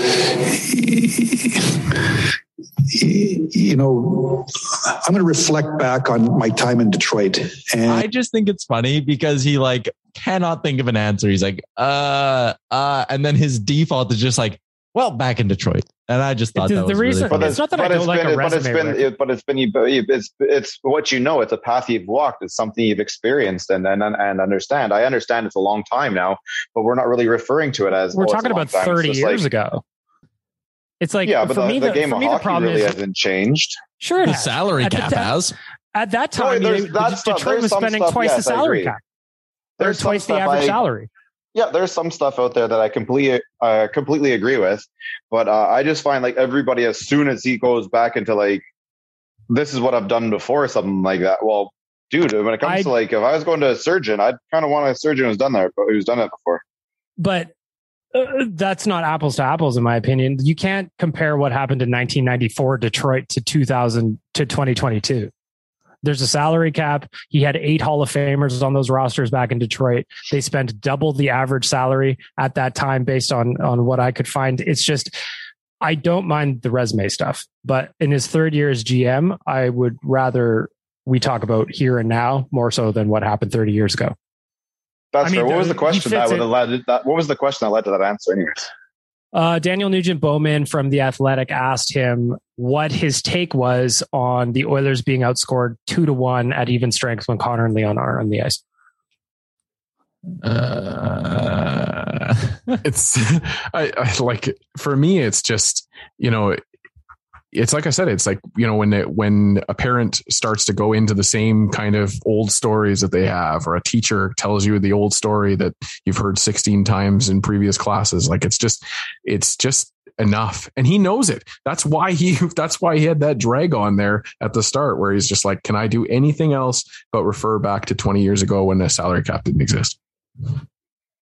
you know, I'm going to reflect back on my time in Detroit. And I just think it's funny because he like cannot think of an answer. He's like, uh, uh, and then his default is just like, well, back in Detroit. And I just thought The- that the was really reason- funny. But It's not that I don't like been, a but it's resume, been, it- but it's been, it's, it's what you know. It's a path you've walked. It's something you've experienced and and and understand. I understand it's a long time now, but we're not really referring to it as. We're oh, it's a talking about time. 30 years like- ago. It's like yeah, but for the, me, the the, game for of me, the hockey problem really is hasn't changed. sure it The has. salary At cap ti- has. At that time, there's- they- that's stuff- Detroit there's was spending stuff, twice yes, the salary cap. There's twice the average I- salary. Yeah, there's some stuff out there that I completely uh, completely agree with, but uh, I just find like everybody as soon as he goes back into like this is what I've done before, something like that. Well, dude, when it comes I- to like if I was going to a surgeon, I'd kind of want a surgeon who's done that, but who's done it before. but that's not apples to apples in my opinion. You can't compare what happened in 1994 detroit to 2000 to 2022 there's a salary cap. He had eight hall of famers on those rosters back in detroit. They spent double the average salary at that time based on on what i could find. It's just i don't mind the resume stuff but in his third year as gm i would rather we talk about here and now more so than what happened 30 years ago That's I mean, fair. What was the- the question that would it- have led that? What was the question that led to that answer? Anyways, Uh, Daniel Nugent Bowman from The Athletic asked him what his take was on the Oilers being outscored two to one at even strength when Connor and Leon are on the ice. Uh, *laughs* it's *laughs* I, I like for me it's just you know it's like i said it's like you know when it, when a parent starts to go into the same kind of old stories that they have or a teacher tells you the old story that you've heard 16 times in previous classes like it's just it's just enough. And he knows it. That's why he *laughs* that's why he had that drag on there at the start where he's just like can i do anything else but refer back to 20 years ago when the salary cap didn't exist?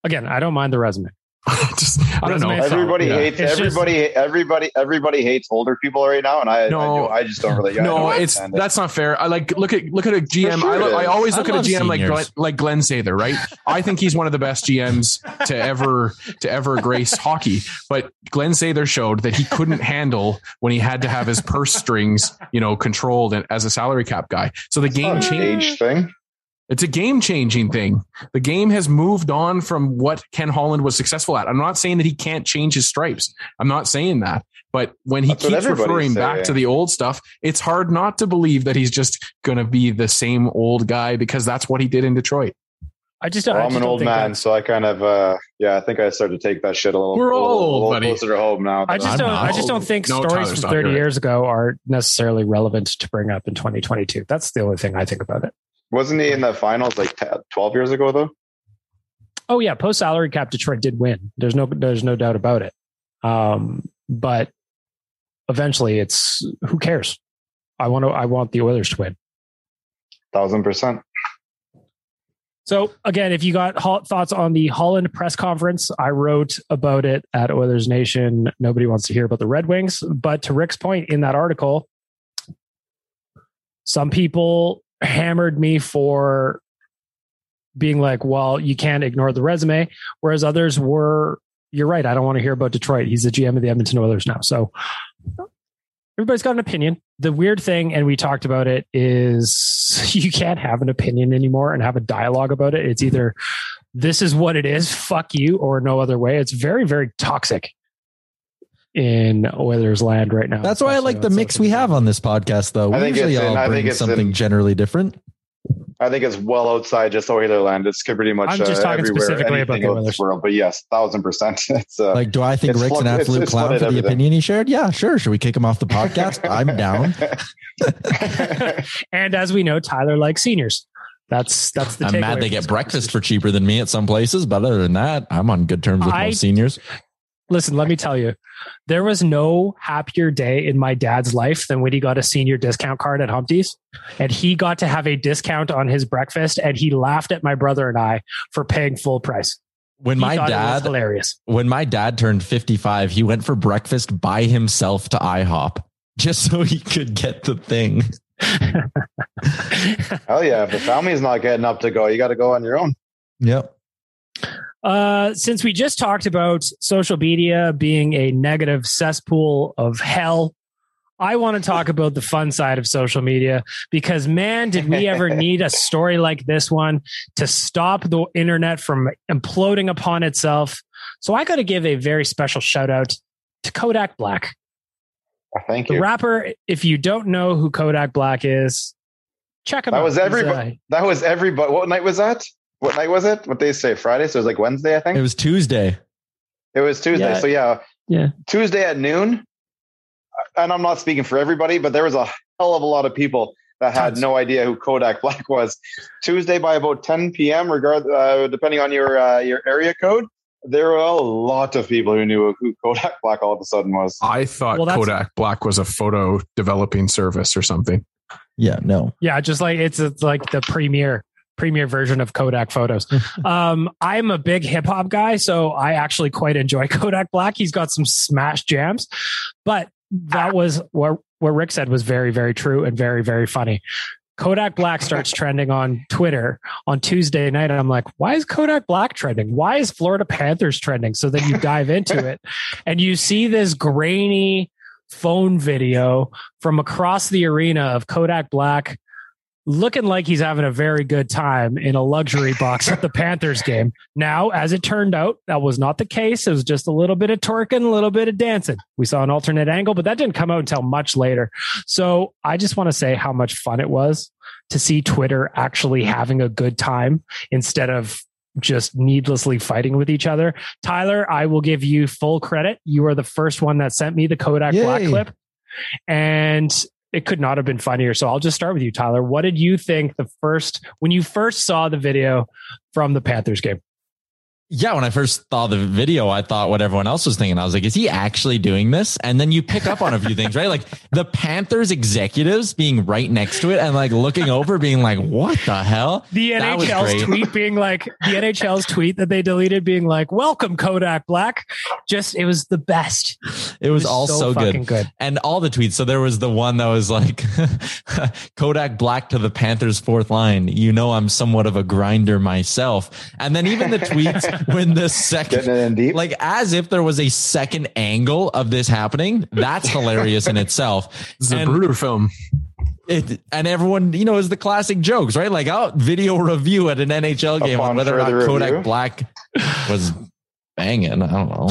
Again, I don't mind the resume. *laughs* just i don't know everybody Yeah. hates It's just- everybody. everybody, everybody hates older people right now, and I, I, No. do, I just don't really. I no, don't it's understand it. that's not fair. I like look at look at a GM. sure I, look, I is. always I look at a love GM like seniors. Glenn, like Glenn Sather, right? I think he's one of the best GMs to ever to ever grace hockey. But Glenn Sather showed that he couldn't handle when he had to have his purse strings, you know, controlled and- as a salary cap guy. So the game Not changed. age thing. It's a game changing thing. The game has moved on from what Ken Holland was successful at. I'm not saying that he can't change his stripes. I'm not saying that. But when he That's keeps everybody's referring back saying. to the old stuff, it's hard not to believe that he's just going to be the same old guy because that's what he did in Detroit. I just don't. Well, I I'm just an old man, that's- so I kind of, uh, yeah, I think I started to take that shit a little. We're a all little, old, buddy. closer to home now. I just I'm don't. I just don't think No, stories Tyler's from 30 You're right. years ago are necessarily relevant to bring up in 2022. That's the only thing I think about it. Wasn't he in the finals like 10, 12 years ago though? Oh yeah, post salary cap, Detroit did win. There's no. There's no doubt about it. Um, but eventually, it's who cares. I want to. I want the Oilers to win. Thousand percent. So again, if you got ho- thoughts on the Holland press conference, I wrote about it at Oilers Nation. Nobody wants to hear about the Red Wings, but to Rick's point in that article, some people hammered me for being like, "Well, you can't ignore the resume," whereas others were, "You're right. I don't want to hear about Detroit. He's the GM of the Edmonton Oilers now." So everybody's got an opinion. The weird thing, and we talked about it, is *laughs* you can't have an opinion anymore and have a dialogue about it. It's either this is what it is, fuck you, or no other way. It's very, very toxic in Oilers land right now. That's why I like the mix we have on this podcast, though. I We think usually it's in- all I think bring it's something in- generally different. I think it's well outside just Oiler land. It's pretty much I'm just uh, talking specifically about the Oilers. world. But yes, thousand percent. *laughs* It's uh, Like, do I think it's Rick's an flood- it's- absolute it's clown for the everything. opinion he shared? Yeah, sure. Should we kick him off the podcast? I'm down. *laughs* *laughs* and as we know, Tyler likes seniors. That's that's the. I'm mad they get breakfast for cheaper than me at some places, but other than that, I'm on good terms with I- most seniors. Listen, let me tell you, there was no happier day in my dad's life than when he got a senior discount card at Humpty's and he got to have a discount on his breakfast and he laughed at my brother and I for paying full price. When He my thought it was dad hilarious. when my dad turned 55, he went for breakfast by himself to IHOP just *laughs* so he could get the thing. hell yeah. If the family's not getting up to go, you got to go on your own. Yep. Uh, since we just talked about social media being a negative cesspool of hell, I want to talk about the fun side of social media because, man, did we ever *laughs* need a story like this one to stop the internet from imploding upon itself? So I got to give a very special shout out to Kodak Black, Thank the you. rapper. If you don't know who Kodak Black is, check him out. That out. was everybody. That was everybody. What night was that? What night was it? What they say? Friday. So it was like Wednesday, I think. It was Tuesday. It was Tuesday. Yeah. So yeah, Yeah. Tuesday at noon. and I'm not speaking for everybody, but there was a hell of a lot of people that had no idea who Kodak *laughs* Black was. Tuesday by about 10 p.m., regard uh, depending on your uh, your area code, there were a lot of people who knew who Kodak *laughs* Black all of a sudden was. I thought Well, Kodak Black was a photo developing service or something. Yeah, no. Yeah, just like it's, it's like the premiere premiere version of Kodak photos. *laughs* um, I'm a big hip hop guy, so I actually quite enjoy *laughs* Kodak Black. He's got some smash jams, but that was what what Rick said was very very true and very very funny. Kodak Black starts trending on Twitter on Tuesday night. And I'm like, why is Kodak Black trending? Why is Florida Panthers trending? So then you dive into it *laughs* and you see this grainy phone video from across the arena of Kodak Black looking like he's having a very good time in a luxury box at the Panthers game. Now, as it turned out, that was not the case. It was just a little bit of twerking, a little bit of dancing. We saw an alternate angle, but that didn't come out until much later. So I just want to say how much fun it was to see Twitter actually having a good time instead of just needlessly fighting with each other. Tyler, I will give you full credit. You are the first one that sent me the Kodak Black clip. And it could not have been funnier. So I'll just start with you, Tyler. What did you think the first when you first saw the video from the Panthers game? Yeah, when I first saw the video, I thought what everyone else was thinking. I was like, is he actually doing this? And then you pick up on a few things, right? Like the Panthers executives being right next to it and like looking over, being like, what the hell? The That NHL's tweet being like the NHL's tweet that they deleted being like, "Welcome Kodak Black." Just it was the best. It was all so, fucking good. good. And all the tweets. So there was the one that was like *laughs* Kodak Black to the Panthers fourth line. You know, I'm somewhat of a grinder myself. And then even the tweets *laughs* when the second, in deep. like as if there was a second angle of this happening. That's hilarious in itself. It's a And- Bruder film. it, and everyone, you know, is the classic jokes, right? Like, oh, video review at an NHL game Upon on whether or not Kodak review. Black was banging. I don't know.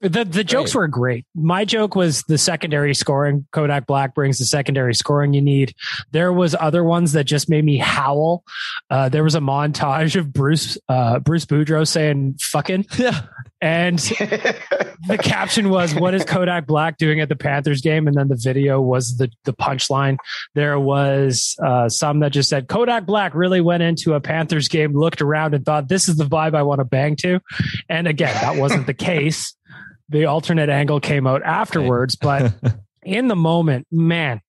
The the jokes were great. My joke was the secondary scoring. Kodak Black brings the secondary scoring you need. There was other ones that just made me howl. Uh, there was a montage of Bruce uh, Bruce Boudreau saying "fucking," *laughs* Yeah. and the caption was "What is Kodak Black doing at the Panthers game?" And then the video was the the punchline. There was uh, some that just said Kodak Black really went into a Panthers game, looked around, and thought, "This is the vibe I want to bang to." And again, that wasn't the case. The alternate angle came out afterwards, but *laughs* in the moment, man,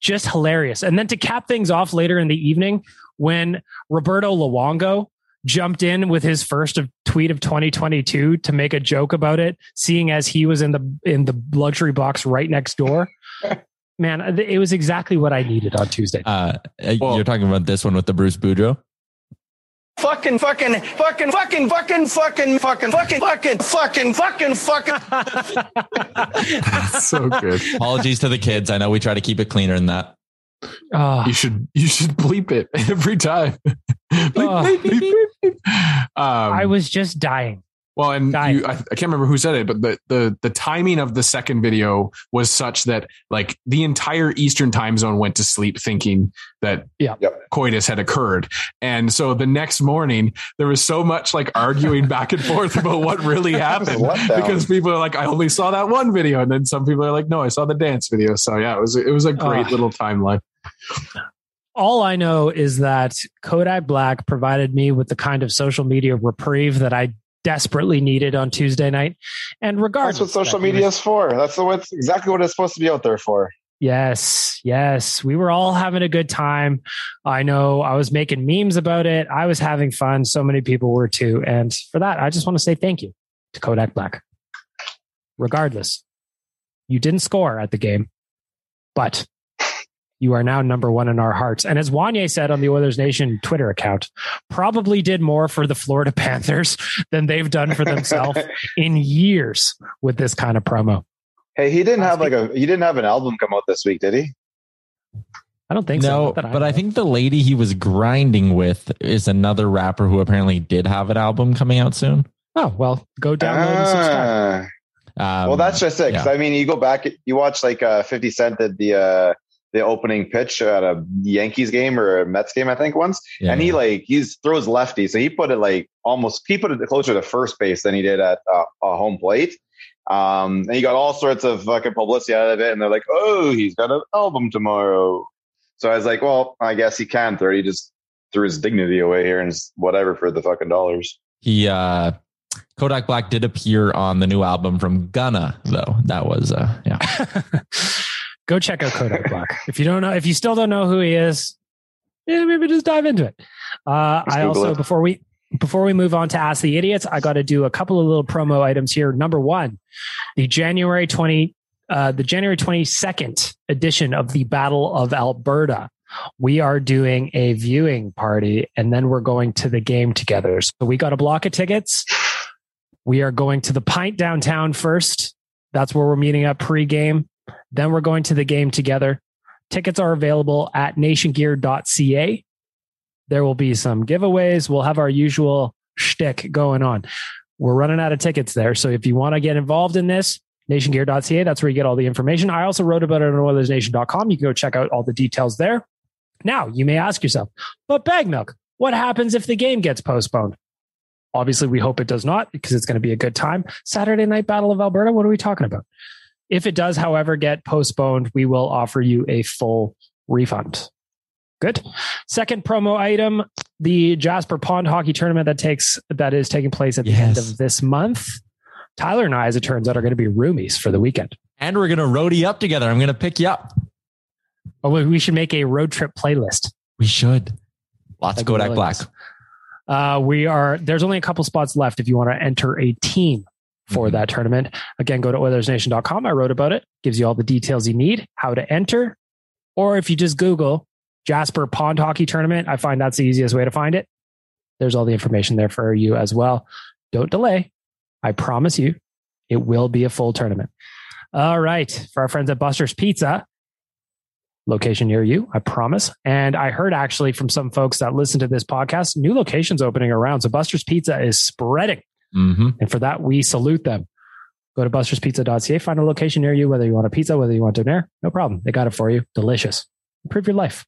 just hilarious. And then to cap things off later in the evening, when Roberto Luongo jumped in with his first of tweet of 2022 to make a joke about it, seeing as he was in the in the luxury box right next door. *laughs* Man, it was exactly what I needed on Tuesday. Uh, uh, Well- you're talking about this one with the Bruce Boudreau? Fucking, fucking, fucking, fucking, fucking, fucking, fucking, fucking, fucking, fucking, fucking, fucking. so good. Apologies to the kids. I know we try to keep it cleaner than that. Oh, You should you should bleep it every time. bleep, Oh. bleep, bleep, bleep, bleep. Um, I was just dying. Well, and you, I, I can't remember who said it, but the, the the timing of the second video was such that like the entire Eastern time zone went to sleep thinking that Yeah. Yep. coitus had occurred, and so the next morning there was so much like arguing back and forth about what really *laughs* happened What the hell? because people are like, I only saw that one video, and then some people are like, No, I saw the dance video. So yeah, it was it was a great Ah. little timeline. all I know is that Kodak Black provided me with the kind of social media reprieve that I desperately needed on Tuesday night. And regardless, That's what social that media is for. That's the, what's exactly what it's supposed to be out there for. Yes, yes. We were all having a good time. I know I was making memes about it. I was having fun. So many people were too. And for that, I just want to say thank you to Kodak Black. Regardless, you didn't score at the game, but you are now number one in our hearts. And as Wanye said on the Oilers Nation Twitter account, probably did more for the Florida *laughs* Panthers than they've done for themselves *laughs* in years with this kind of promo. Hey, he didn't have like a he didn't have an album come out this week, did he? I don't think so. no, Not that but I think the lady he was grinding with is another rapper who apparently did have an album coming out soon. Oh well, go download and subscribe. Ah. Um, well, that's just it. 'cause, yeah. I mean, you go back, you watch like uh, Fifty Cent did the uh, the opening pitch at a Yankees game or a Mets game, I think once. Yeah. And he like he throws lefty, so he put it like almost he put it closer to first base than he did at uh, a home plate. Um, and he got all sorts of fucking publicity out of it, and they're like, "Oh, he's got an album tomorrow." So I was like, "Well, I guess he can throw." He just threw his dignity away here and whatever for the fucking dollars. He uh Kodak Black did appear on the new album from Gunna, though. That was uh yeah. *laughs* Go check out Kodak Black. If you don't know, if you still don't know who he is, yeah, maybe just dive into it. Uh, I also it. before we before we move on to Ask the Idiots, I got to do a couple of little promo items here. Number one, the January twenty, uh, the January twenty second edition of the Battle of Alberta. We are doing a viewing party, and then we're going to the game together. So we got a block of tickets. We are going to the Pint downtown first. That's where we're meeting up pre-game. Then we're going to the game together. Tickets are available at nationgear.ca. There will be some giveaways. We'll have our usual shtick going on. We're running out of tickets there. So if you want to get involved in this, nationgear.ca, that's where you get all the information. I also wrote about it on OilersNation.com. You can go check out all the details there. Now, you may ask yourself, but bag milk, what happens if the game gets postponed? Obviously, we hope it does not because it's going to be a good time. Saturday night Battle of Alberta, what are we talking about? If it does, however, get postponed, we will offer you a full refund. Good. Second promo item: the Jasper Pond Hockey Tournament that takes that is taking place at the end of this month. Tyler and I, as it turns out, are going to be roomies for the weekend. And we're gonna roadie up together. I'm gonna pick you up. Oh, we- should make a road trip playlist. We should. Lots That'd of Kodak really Black. nice. Uh, we are there's only a couple spots left if you want to enter a team for Mhm. that tournament. Again, go to OilersNation.com. I wrote about it. Gives you all the details you need, how to enter, or if you just Google Jasper Pond Hockey Tournament, I find that's the easiest way to find it. There's all the information there for you as well. Don't delay. I promise you, it will be a full tournament. All right, for our friends at Buster's Pizza, location near you, I promise. And I heard actually from some folks that listen to this podcast, new locations opening around. So Buster's Pizza is spreading. Mm-hmm. And for that, we salute them. Go to busterspizza.ca, find a location near you, whether you want a pizza, whether you want dinner, no problem. They got it for you. Delicious. Improve your life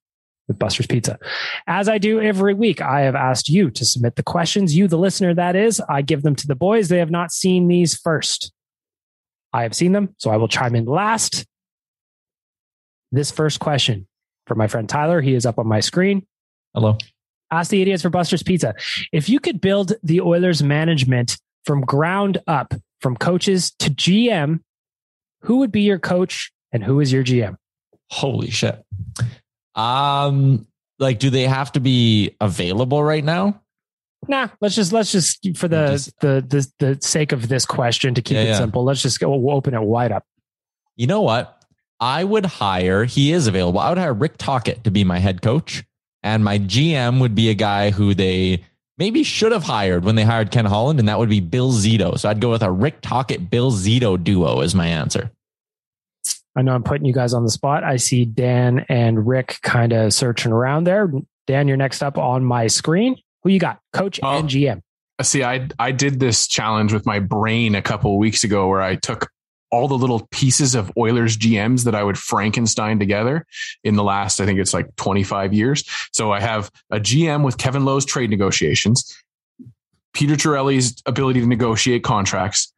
with Buster's Pizza. As I do every week, I have asked you to submit the questions. You, the listener, that is, I give them to the boys. They have not seen these first. I have seen them, so I will chime in last. This first question for my friend Tyler, he is up on my screen. Hello. Ask the idiots for Buster's Pizza. If you could build the Oilers management from ground up, from coaches to GM, who would be your coach and who is your GM? Holy shit. Um, like, do they have to be available right now? Nah, let's just let's just for the Just- the, the the sake of this question to keep Yeah, it yeah. simple. Let's just go we'll open it wide up. You know what? I would hire, he is available. I would hire Rick Tocchet to be my head coach. And my GM would be a guy who they maybe should have hired when they hired Ken Holland, and that would be Bill Zito. So I'd go with a Rick Tocchet, Bill Zito duo as my answer. I know I'm putting you guys on the spot. I see Dan and Rick kind of searching around there. Dan, you're next up on my screen. Who you got? Coach Oh. and GM. See, I I did this challenge with my brain a couple of weeks ago where I took all the little pieces of Oilers GMs that I would Frankenstein together in the last, I think it's like 25 years. So I have a GM with Kevin Lowe's trade negotiations, Peter Chiarelli's ability to negotiate contracts,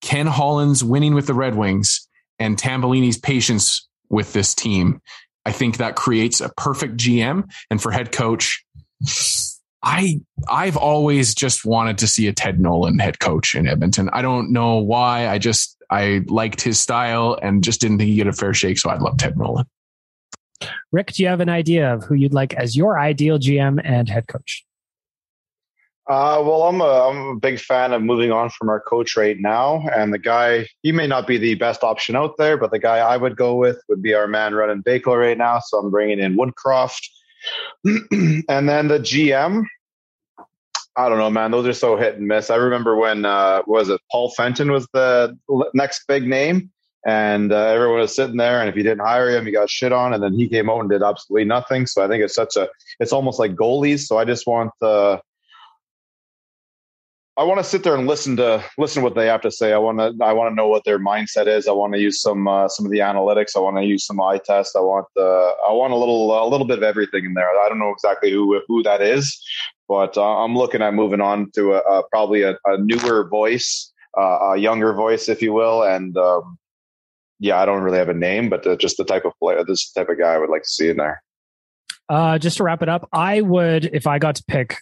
Ken Holland's winning with the Red Wings, and Tambellini's patience with this team. I think that creates a perfect GM. And for head coach, I I've always just wanted to see a Ted Nolan head coach in Edmonton. I don't know why. I just I liked his style and just didn't think he'd get a fair shake. So I'd love Ted Nolan. Rick, do you have an idea of who you'd like as your ideal GM and head coach? Uh, well, I'm a, I'm a big fan of moving on from our coach right now. And the guy, he may not be the best option out there, but the guy I would go with would be our man running Bakel right now. So I'm bringing in Woodcroft. *clears throat* and then the GM, I don't know, man. Those are so hit and miss. I remember when, uh, was it Paul Fenton was the next big name? And uh, everyone was sitting there, and if you didn't hire him, you got shit on. And then he came out and did absolutely nothing. So I think it's such a, it's almost like goalies. So I just want uh, I want to sit there and listen to listen to what they have to say. I want to I want to know what their mindset is. I want to use some uh, some of the analytics. I want to use some eye tests. I want the I want a little a little bit of everything in there. I don't know exactly who who that is, but uh, I'm looking at moving on to a, a probably a, a, newer voice, uh, a younger voice, if you will, and um, yeah, I don't really have a name, but just the type of player, this type of guy I would like to see in there. Uh, just to wrap it up, I would, if I got to pick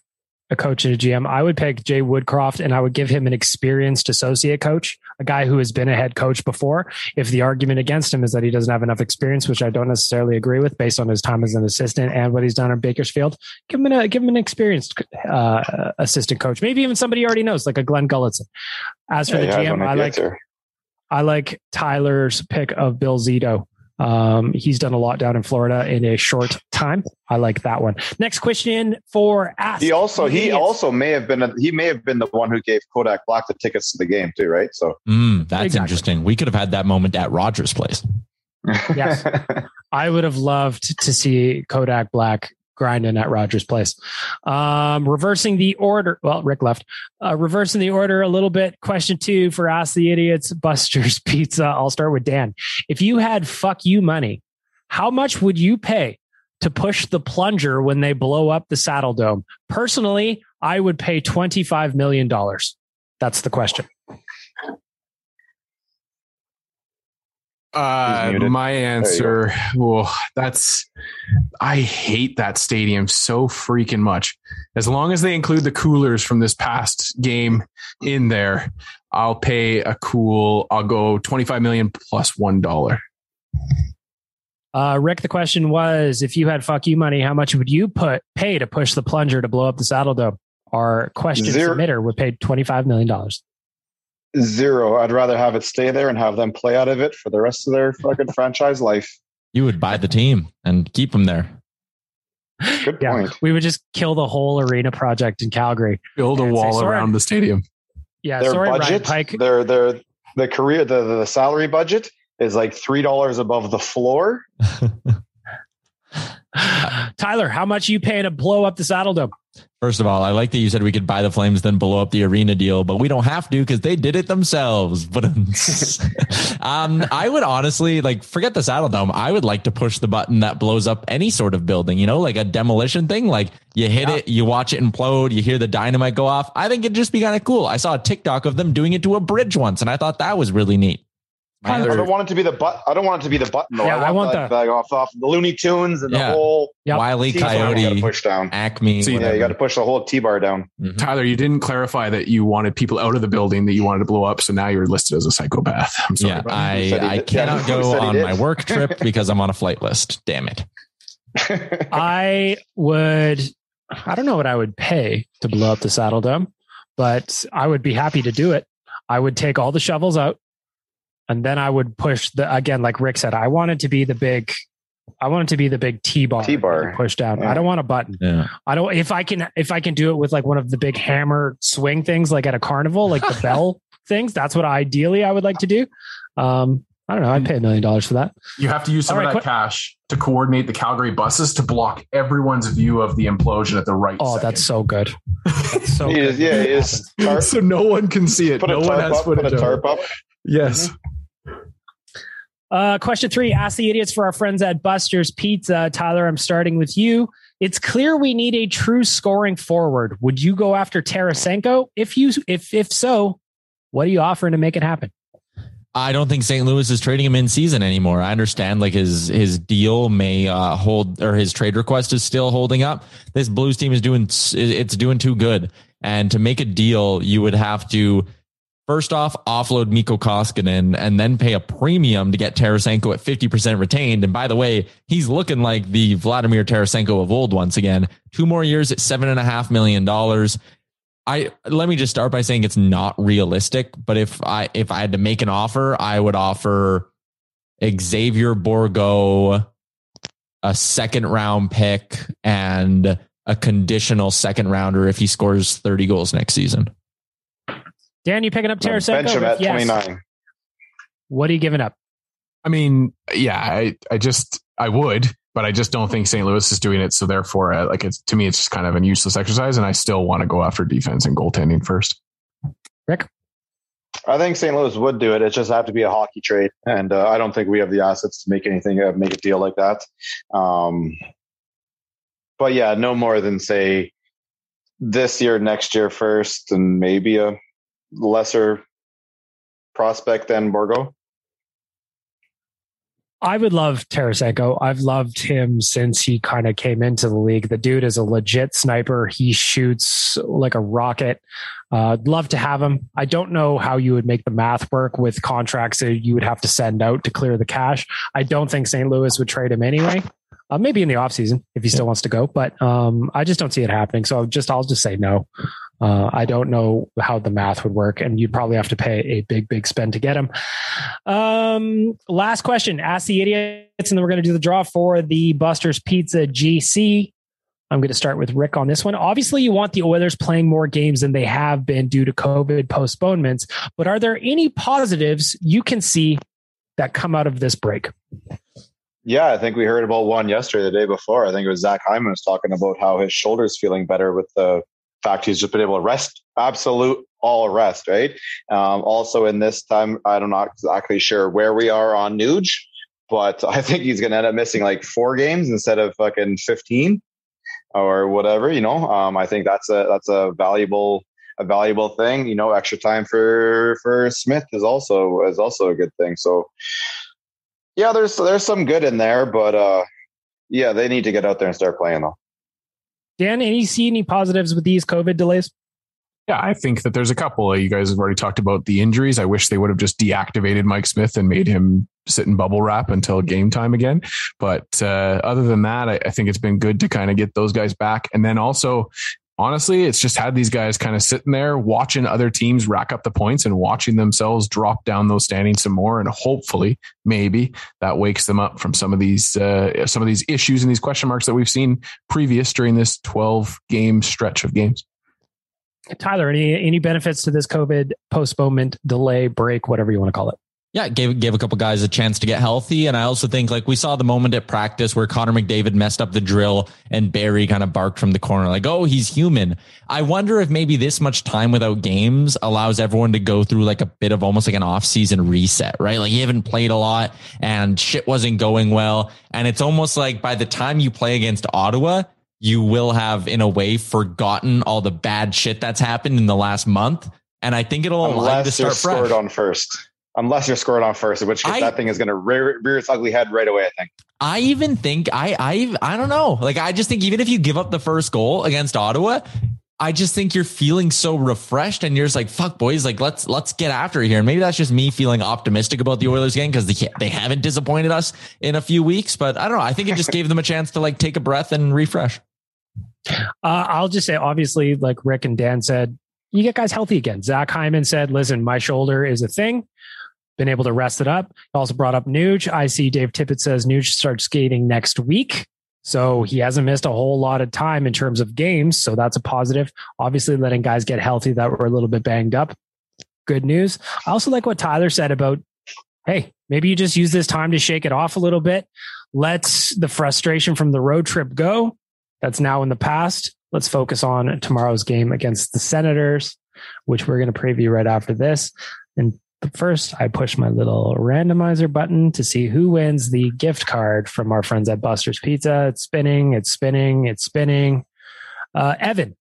a coach and a GM, I would pick Jay Woodcroft and I would give him an experienced associate coach, a guy who has been a head coach before. If the argument against him is that he doesn't have enough experience, which I don't necessarily agree with based on his time as an assistant and what he's done in Bakersfield, give him a, give him an experienced uh, assistant coach, maybe even somebody he already knows, like a Glenn Gulutzan. As for yeah, the GM, I like, I like Tyler's pick of Bill Zito. Um, he's done a lot down in Florida in a short time. I like that one. Next question for Ask. He also he also may have been a, he may have been the one who gave Kodak Black the tickets to the game too, right? So mm, that's exactly. interesting. We could have had that moment at Rogers Place. yes, *laughs* I would have loved to see Kodak Black grinding at Rogers Place. Um, reversing the order. Well, Rick left. Uh, reversing the order a little bit. Question two for Ask the Idiots, Buster's *laughs* Pizza. I'll start with Dan. If you had fuck you money, how much would you pay to push the plunger when they blow up the Saddle Dome? Personally, I would pay $25 million. That's the question. Uh, my answer, well, that's I hate that stadium so freaking much. As long as they include the coolers from this past game in there, I'll pay a cool. I'll go twenty five million plus one dollar. Uh, Rick, the question was: If you had fuck you money, how much would you put pay to push the plunger to blow up the Saddle Dome? Our question Zero. submitter would pay twenty five million dollars. Zero. I'd rather have it stay there and have them play out of it for the rest of their fucking *laughs* franchise life. You would buy the team and keep them there. Good yeah, point. We would just kill the whole arena project in Calgary. Build a wall say, around the stadium. Yeah, their sorry, budget, Pike. Their their the career the, the salary budget is like three dollars above the floor. *laughs* *laughs* Tyler, how much are you paying to blow up the Saddle Dome? First of all, I like that you said we could buy the Flames, then blow up the arena deal, but we don't have to because they did it themselves. *laughs* But um, I would honestly like forget the Saddle Dome. I would like to push the button that blows up any sort of building. You know, like a demolition thing. Like you hit yeah. it, you watch it implode, you hear the dynamite go off. I think it'd just be kind of cool. I saw a TikTok of them doing it to a bridge once, and I thought that was really neat. I don't want it to be the but. I don't want it to be the button though. Yeah, I want, I want the, the off off the Looney Tunes and yeah. the whole yep. Wiley Coyote push down. Acme. So, yeah, you got to push the whole T bar down. Mm-hmm. Tyler, you didn't clarify that you wanted people out of the building that you wanted to blow up. So now you're listed as a psychopath. I'm sorry. Yeah, I I cannot yeah, go on my work *laughs* trip because I'm on a flight list. Damn it. *laughs* I would. I don't know what I would pay to blow up the Saddle Dome, but I would be happy to do it. I would take all the shovels out and then I would push the again, like Rick said, I wanted to be the big. I want it to be the big T bar, T bar push down. Yeah. I don't want a button. Yeah. I don't. If I can, if I can do it with like one of the big hammer swing things, like at a carnival, like the *laughs* bell things. That's what ideally I would like to do. Um, I don't know. I'd pay a million dollars for that. You have to use some All of right, that qu- cash to coordinate the Calgary buses to block everyone's view of the implosion at the right. Oh, second. *laughs* that's so good. That's so good. yeah, it is. so no one can see it. Put no one has up, footage. Put a tarp up. Yes. Mm-hmm. Uh, question three Ask the idiots for our friends at Buster's Pizza. Tyler, I'm starting with you. It's clear we need a true scoring forward. Would you go after Tarasenko? If you, if if so, what are you offering to make it happen? I don't think St. Louis is trading him in season anymore. I understand like his his deal may uh, hold or his trade request is still holding up. This Blues team is doing it's doing too good, and to make a deal, you would have to First off, offload Mikko Koskinen and then pay a premium to get Tarasenko at 50% retained. And by the way, he's looking like the Vladimir Tarasenko of old once again. Two more years at seven and a half million dollars. I let me just start by saying it's not realistic, but if I if I had to make an offer, I would offer Xavier Bourgault a second round pick and a conditional second rounder if he scores 30 goals next season. Dan, you picking up Tarasenko? Bench him at yes. 29. What are you giving up? I mean, yeah, I, I just, I would, but I just don't think St. Louis is doing it. So therefore, uh, like it's, to me, it's just kind of an useless exercise. And I still want to go after defense and goaltending first. Rick? I think St. Louis would do it. It just have to be a hockey trade, and uh, I don't think we have the assets to make anything uh, make a deal like that. Um, but yeah, no more than say this year, next year first, and maybe a lesser prospect than Bourgault. I would love Tarasenko. I've loved him since he kind of came into the league. The dude is a legit sniper. He shoots like a rocket. Uh, love to have him. I don't know how you would make the math work with contracts that you would have to send out to clear the cash. I don't think St. Louis would trade him anyway. Uh, maybe in the offseason if he still wants to go, but um, I just don't see it happening. So just I'll just say no. Uh, I don't know how the math would work, and you'd probably have to pay a big, big spend to get them. Um, last question: Ask the idiots, and then we're going to do the draw for the Buster's Pizza GC. I'm going to start with Rick on this one. Obviously, you want the Oilers playing more games than they have been due to COVID postponements, but are there any positives you can see that come out of this break? Yeah, I think we heard about one yesterday, the day before. I think it was Zach Hyman was talking about how his shoulder's feeling better with the fact he's just been able to rest, absolute all rest, right? Um, also, in this time, I'm not exactly sure where we are on Nuge, but *laughs* I think he's going to end up missing like four games instead of fucking 15 or whatever. You know, um, I think that's a that's a valuable a valuable thing. You know, extra time for for Smith is also is also a good thing. So yeah, there's there's some good in there, but uh, yeah, they need to get out there and start playing though. Dan, any see any positives with these COVID delays? Yeah, I think that there's a couple. You guys have already talked about the injuries. I wish they would have just deactivated Mike Smith and made him sit in bubble wrap until game time again. But uh, other than that, I, I think it's been good to kind of get those guys back. And then also, honestly, it's just had these guys kind of sitting there watching other teams rack up the points and watching themselves drop down those standings some more. And hopefully, maybe that wakes them up from some of these uh, some of these issues and these question marks that we've seen previous during this 12 game stretch of games. Tyler, any any benefits to this COVID postponement, delay, break, whatever you want to call it? Yeah, gave gave a couple guys a chance to get healthy, and I also think like we saw the moment at practice where Connor McDavid messed up the drill and Barry kind of barked from the corner like, "Oh, he's human." I wonder if maybe this much time without games allows everyone to go through like a bit of almost like an off-season reset, right? Like you haven't played a lot and shit wasn't going well, and it's almost like by the time you play against Ottawa, you will have in a way forgotten all the bad shit that's happened in the last month, and I think it'll allow you to start fresh. on first. Unless you're scored on first, in which case I- that thing is going to rear, rear its ugly head right away. I think. I even think I I I don't know. Like I just think even if you give up the first goal against Ottawa, I just think you're feeling so refreshed and you're just like, fuck boys, like let's let's get after it here. And maybe that's just me feeling optimistic about the Oilers game because they they haven't disappointed us in a few weeks. But I don't know. I think it just gave them a chance to like take a breath and refresh. Uh, I'll just say, obviously, like Rick and Dan said, you get guys healthy again. Zach Hyman said, listen, my shoulder is a thing. Been able to rest it up. Also brought up Nuge. I see Dave Tippett says Nuge starts skating next week. So he hasn't missed a whole lot of time in terms of games. So that's a positive. Obviously, letting guys get healthy that were a little bit banged up. Good news. I also like what Tyler said about, hey, maybe you just use this time to shake it off a little bit. Let's the frustration from the road trip go. That's now in the past. Let's focus on tomorrow's game against the Senators, which we're going to preview right after this. And first, I push my little randomizer button to see who wins the gift card from our friends at Buster's Pizza. It's spinning, it's spinning, it's spinning. Uh, Evan,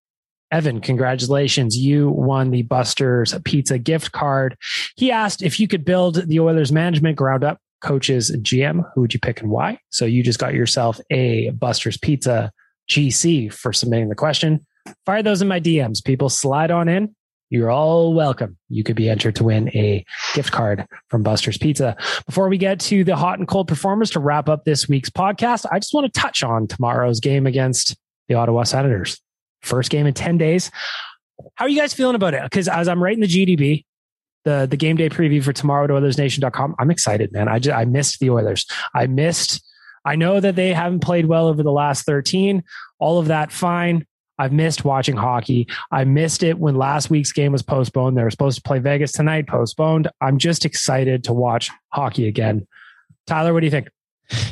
Evan, congratulations. You won the Buster's Pizza gift card. He asked if you could build the Oilers management ground up, coaches, GM. Who would you pick and why? So you just got yourself a Buster's Pizza GC for submitting the question. Fire those in my DMs. People slide on in. You're all welcome. You could be entered to win a gift card from Buster's Pizza. Before we get to the hot and cold performers to wrap up this week's podcast, I just want to touch on tomorrow's game against the Ottawa Senators. First game in 10 days. How are you guys feeling about it? Because as I'm writing the GDB, the, the game day preview for tomorrow at OilersNation.com, I'm excited, man. I just, I missed the Oilers. I missed, I know that they haven't played well over the last 13. All of that, fine. I've missed watching hockey. I missed it when last week's game was postponed. They were supposed to play Vegas tonight, postponed. I'm just excited to watch hockey again. Tyler, what do you think?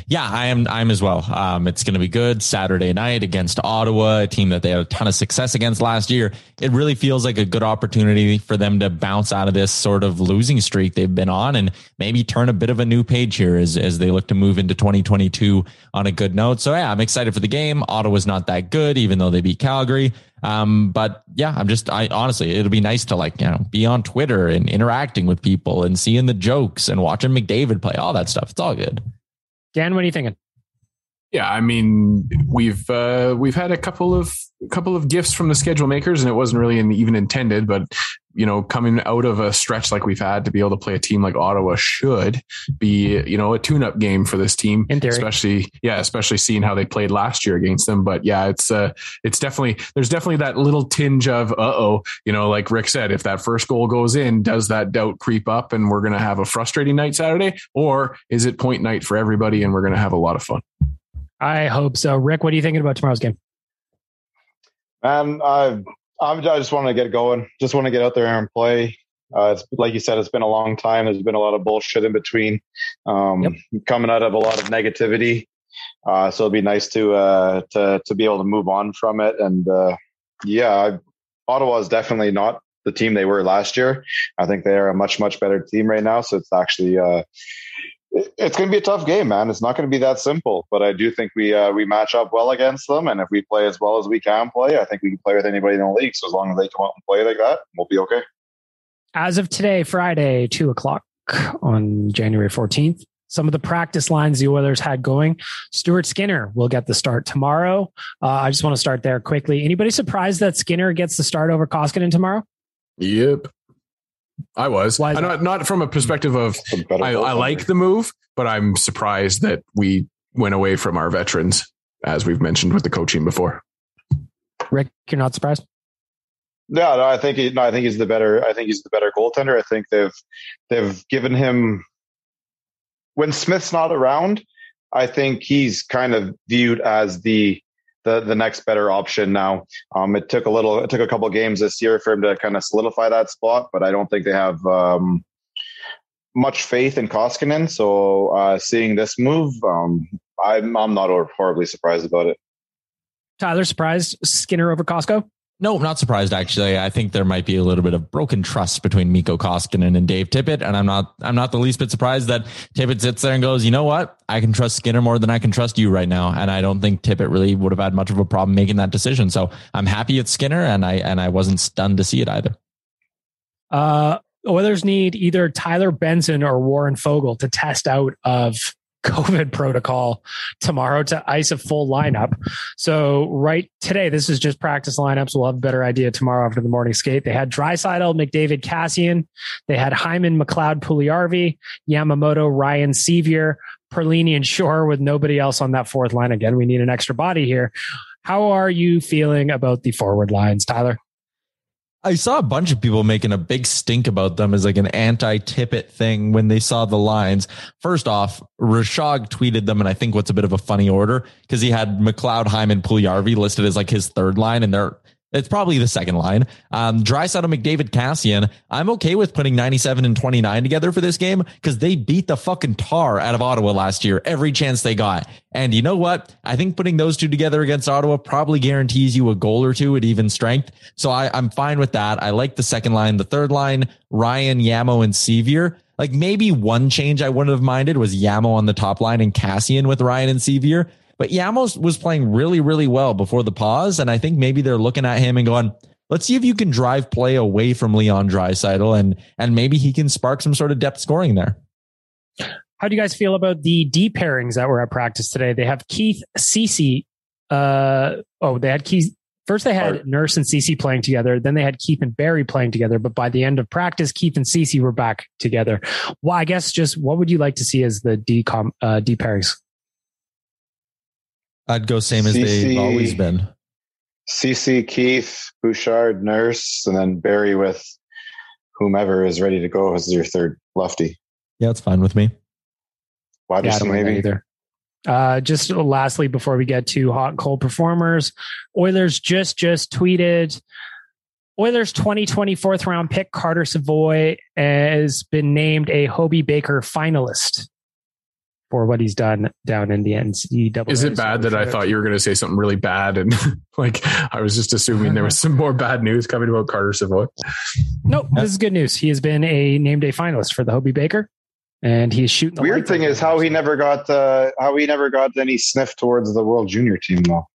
Yeah, I am. I'm as well. Um, it's going to be good Saturday night against Ottawa, a team that they had a ton of success against last year. It really feels like a good opportunity for them to bounce out of this sort of losing streak they've been on and maybe turn a bit of a new page here as as they look to move into 2022 on a good note. So yeah, I'm excited for the game. Ottawa's not that good, even though they beat Calgary. Um, but yeah, I'm just, I honestly, it'll be nice to like, you know, be on Twitter and interacting with people and seeing the jokes and watching McDavid play, all that stuff. It's all good. Dan, what are you thinking? Yeah, I mean, we've uh, we've had a couple of couple of gifts from the schedule makers, and it wasn't really even intended. But you know, coming out of a stretch like we've had to be able to play a team like Ottawa should be you know a tune-up game for this team, especially yeah, especially seeing how they played last year against them. But yeah, it's uh, it's definitely there's definitely that little tinge of uh oh, you know, like Rick said, if that first goal goes in, does that doubt creep up, and we're gonna have a frustrating night Saturday, or is it point night for everybody, and we're gonna have a lot of fun? I hope so. Rick, what are you thinking about tomorrow's game? Man, I I'm, just want to get going. Just want to get out there and play. Uh, it's like you said, it's been a long time. There's been a lot of bullshit in between, um, yep. coming out of a lot of negativity. Uh, so it'd be nice to uh, to to be able to move on from it. And uh, yeah, I, Ottawa is definitely not the team they were last year. I think they are a much much better team right now. So it's actually uh, it's going to be a tough game, man. It's not going to be that simple, but I do think we uh, we match up well against them, and if we play as well as we can play, I think we can play with anybody in the league. So as long as they come out and play like that, we'll be okay. As of today, Friday, two o'clock on January fourteenth, some of the practice lines the Oilers had going. Stuart Skinner will get the start tomorrow. Uh, I just want to start there quickly. Anybody surprised that Skinner gets the start over Koskinen tomorrow? Yep. I was. Why not, not from a perspective of I, I like the move, but I'm surprised that we went away from our veterans, as we've mentioned with the coaching before. Rick, you're not surprised? No, no, I think he, no, I think he's the better. I think he's the better goaltender. I think they've they've given him when Smith's not around. I think he's kind of viewed as the the the next better option now. Um, it took a little, it took a couple games this year for him to kind of solidify that spot, but I don't think they have um, much faith in Koskinen. So uh, seeing this move, um, I'm I'm not horribly surprised about it. Tyler, surprised Skinner over Costco? No, I'm not surprised actually. I think there might be a little bit of broken trust between Mikko Koskinen and Dave Tippett, and I'm not I'm not the least bit surprised that Tippett sits there and goes, you know what? I can trust Skinner more than I can trust you right now, and I don't think Tippett really would have had much of a problem making that decision. So I'm happy it's Skinner, and I and I wasn't stunned to see it either. Uh, Oilers need either Tyler Benson or Warren Foegele to test out of COVID *laughs* protocol tomorrow to ice a full lineup. So right today, this is just practice lineups. We'll have a better idea tomorrow after the morning skate. They had Draisaitl, McDavid, Kassian. They had Hyman, McLeod, Puljujarvi, Yamamoto, Ryan, Sceviour, Perlini, and Shore with nobody else on that fourth line. Again, we need an extra body here. How are you feeling about the forward lines, Tyler? I saw a bunch of people making a big stink about them as like an anti Tippett thing when they saw the lines. First off, Rishaug tweeted them, and I think what's a bit of a funny order because he had McLeod, Hyman, Puljujarvi listed as like his third line, and they're it's probably the second line. Um, Draisaitl, McDavid, Kassian. I'm okay with putting 97 and 29 together for this game because they beat the fucking tar out of Ottawa last year every chance they got. And you know what? I think putting those two together against Ottawa probably guarantees you a goal or two at even strength. So I, I'm fine with that. I like the second line. The third line, Ryan, Yamo, and Sceviour. Like maybe one change I wouldn't have minded was Yamo on the top line and Kassian with Ryan and Sceviour. But Yamos was playing really, really well before the pause. And I think maybe they're looking at him and going, let's see if you can drive play away from Leon Draisaitl and and maybe he can spark some sort of depth scoring there. How do you guys feel about the D pairings that were at practice today? They have Keith Ceci. Uh, oh, they had Keith. First, they had Nurse and Ceci playing together. Then they had Keith and Barrie playing together. But by the end of practice, Keith and Ceci were back together. Well, I guess just what would you like to see as the D com uh, D pairings? I'd go same as Ceci, they've always been. Ceci Keith, Bouchard, Nurse, and then Barrie with whomever is ready to go as your third lefty. Yeah, it's fine with me. Why do yeah, some maybe either? Uh, just lastly, before we get to hot and cold performers, Oilers just just tweeted Oilers 2020 fourth round pick Carter Savoie has been named a Hobey Baker finalist for what he's done down in the NCAA. Is it bad that I thought you were going to say something really bad and *laughs* like I was just assuming there was some more bad news coming about Carter Savoie? Nope, this is good news. He has been a named day finalist for the Hobey Baker, and he's shooting. The Weird thing is how he never got uh, how he never got any sniff towards the World Junior team though.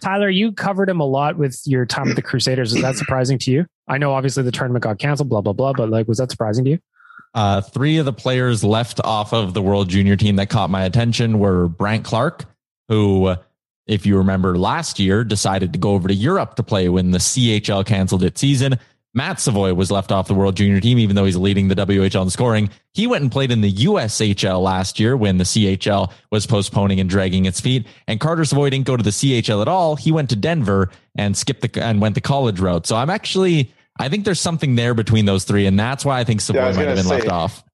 Tyler, you covered him a lot with your time with the Crusaders. Is that surprising to you? I know obviously the tournament got canceled, blah blah blah, but like, was that surprising to you? Uh, three of the players left off of the World Junior team that caught my attention were Brandt Clarke, who, if you remember last year, decided to go over to Europe to play when the CHL canceled its season. Matt Savoie was left off the World Junior team, even though he's leading the WHL in scoring. He went and played in the USHL last year when the CHL was postponing and dragging its feet. And Carter Savoie didn't go to the CHL at all. He went to Denver and skipped the and went the college route. So I'm actually, I think there's something there between those three, and that's why I think Savoie Yeah, I might have been left off.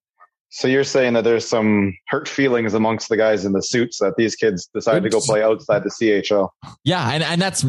So you're saying that there's some hurt feelings amongst the guys in the suits that these kids decided to go play outside the CHL. Yeah, and, and that's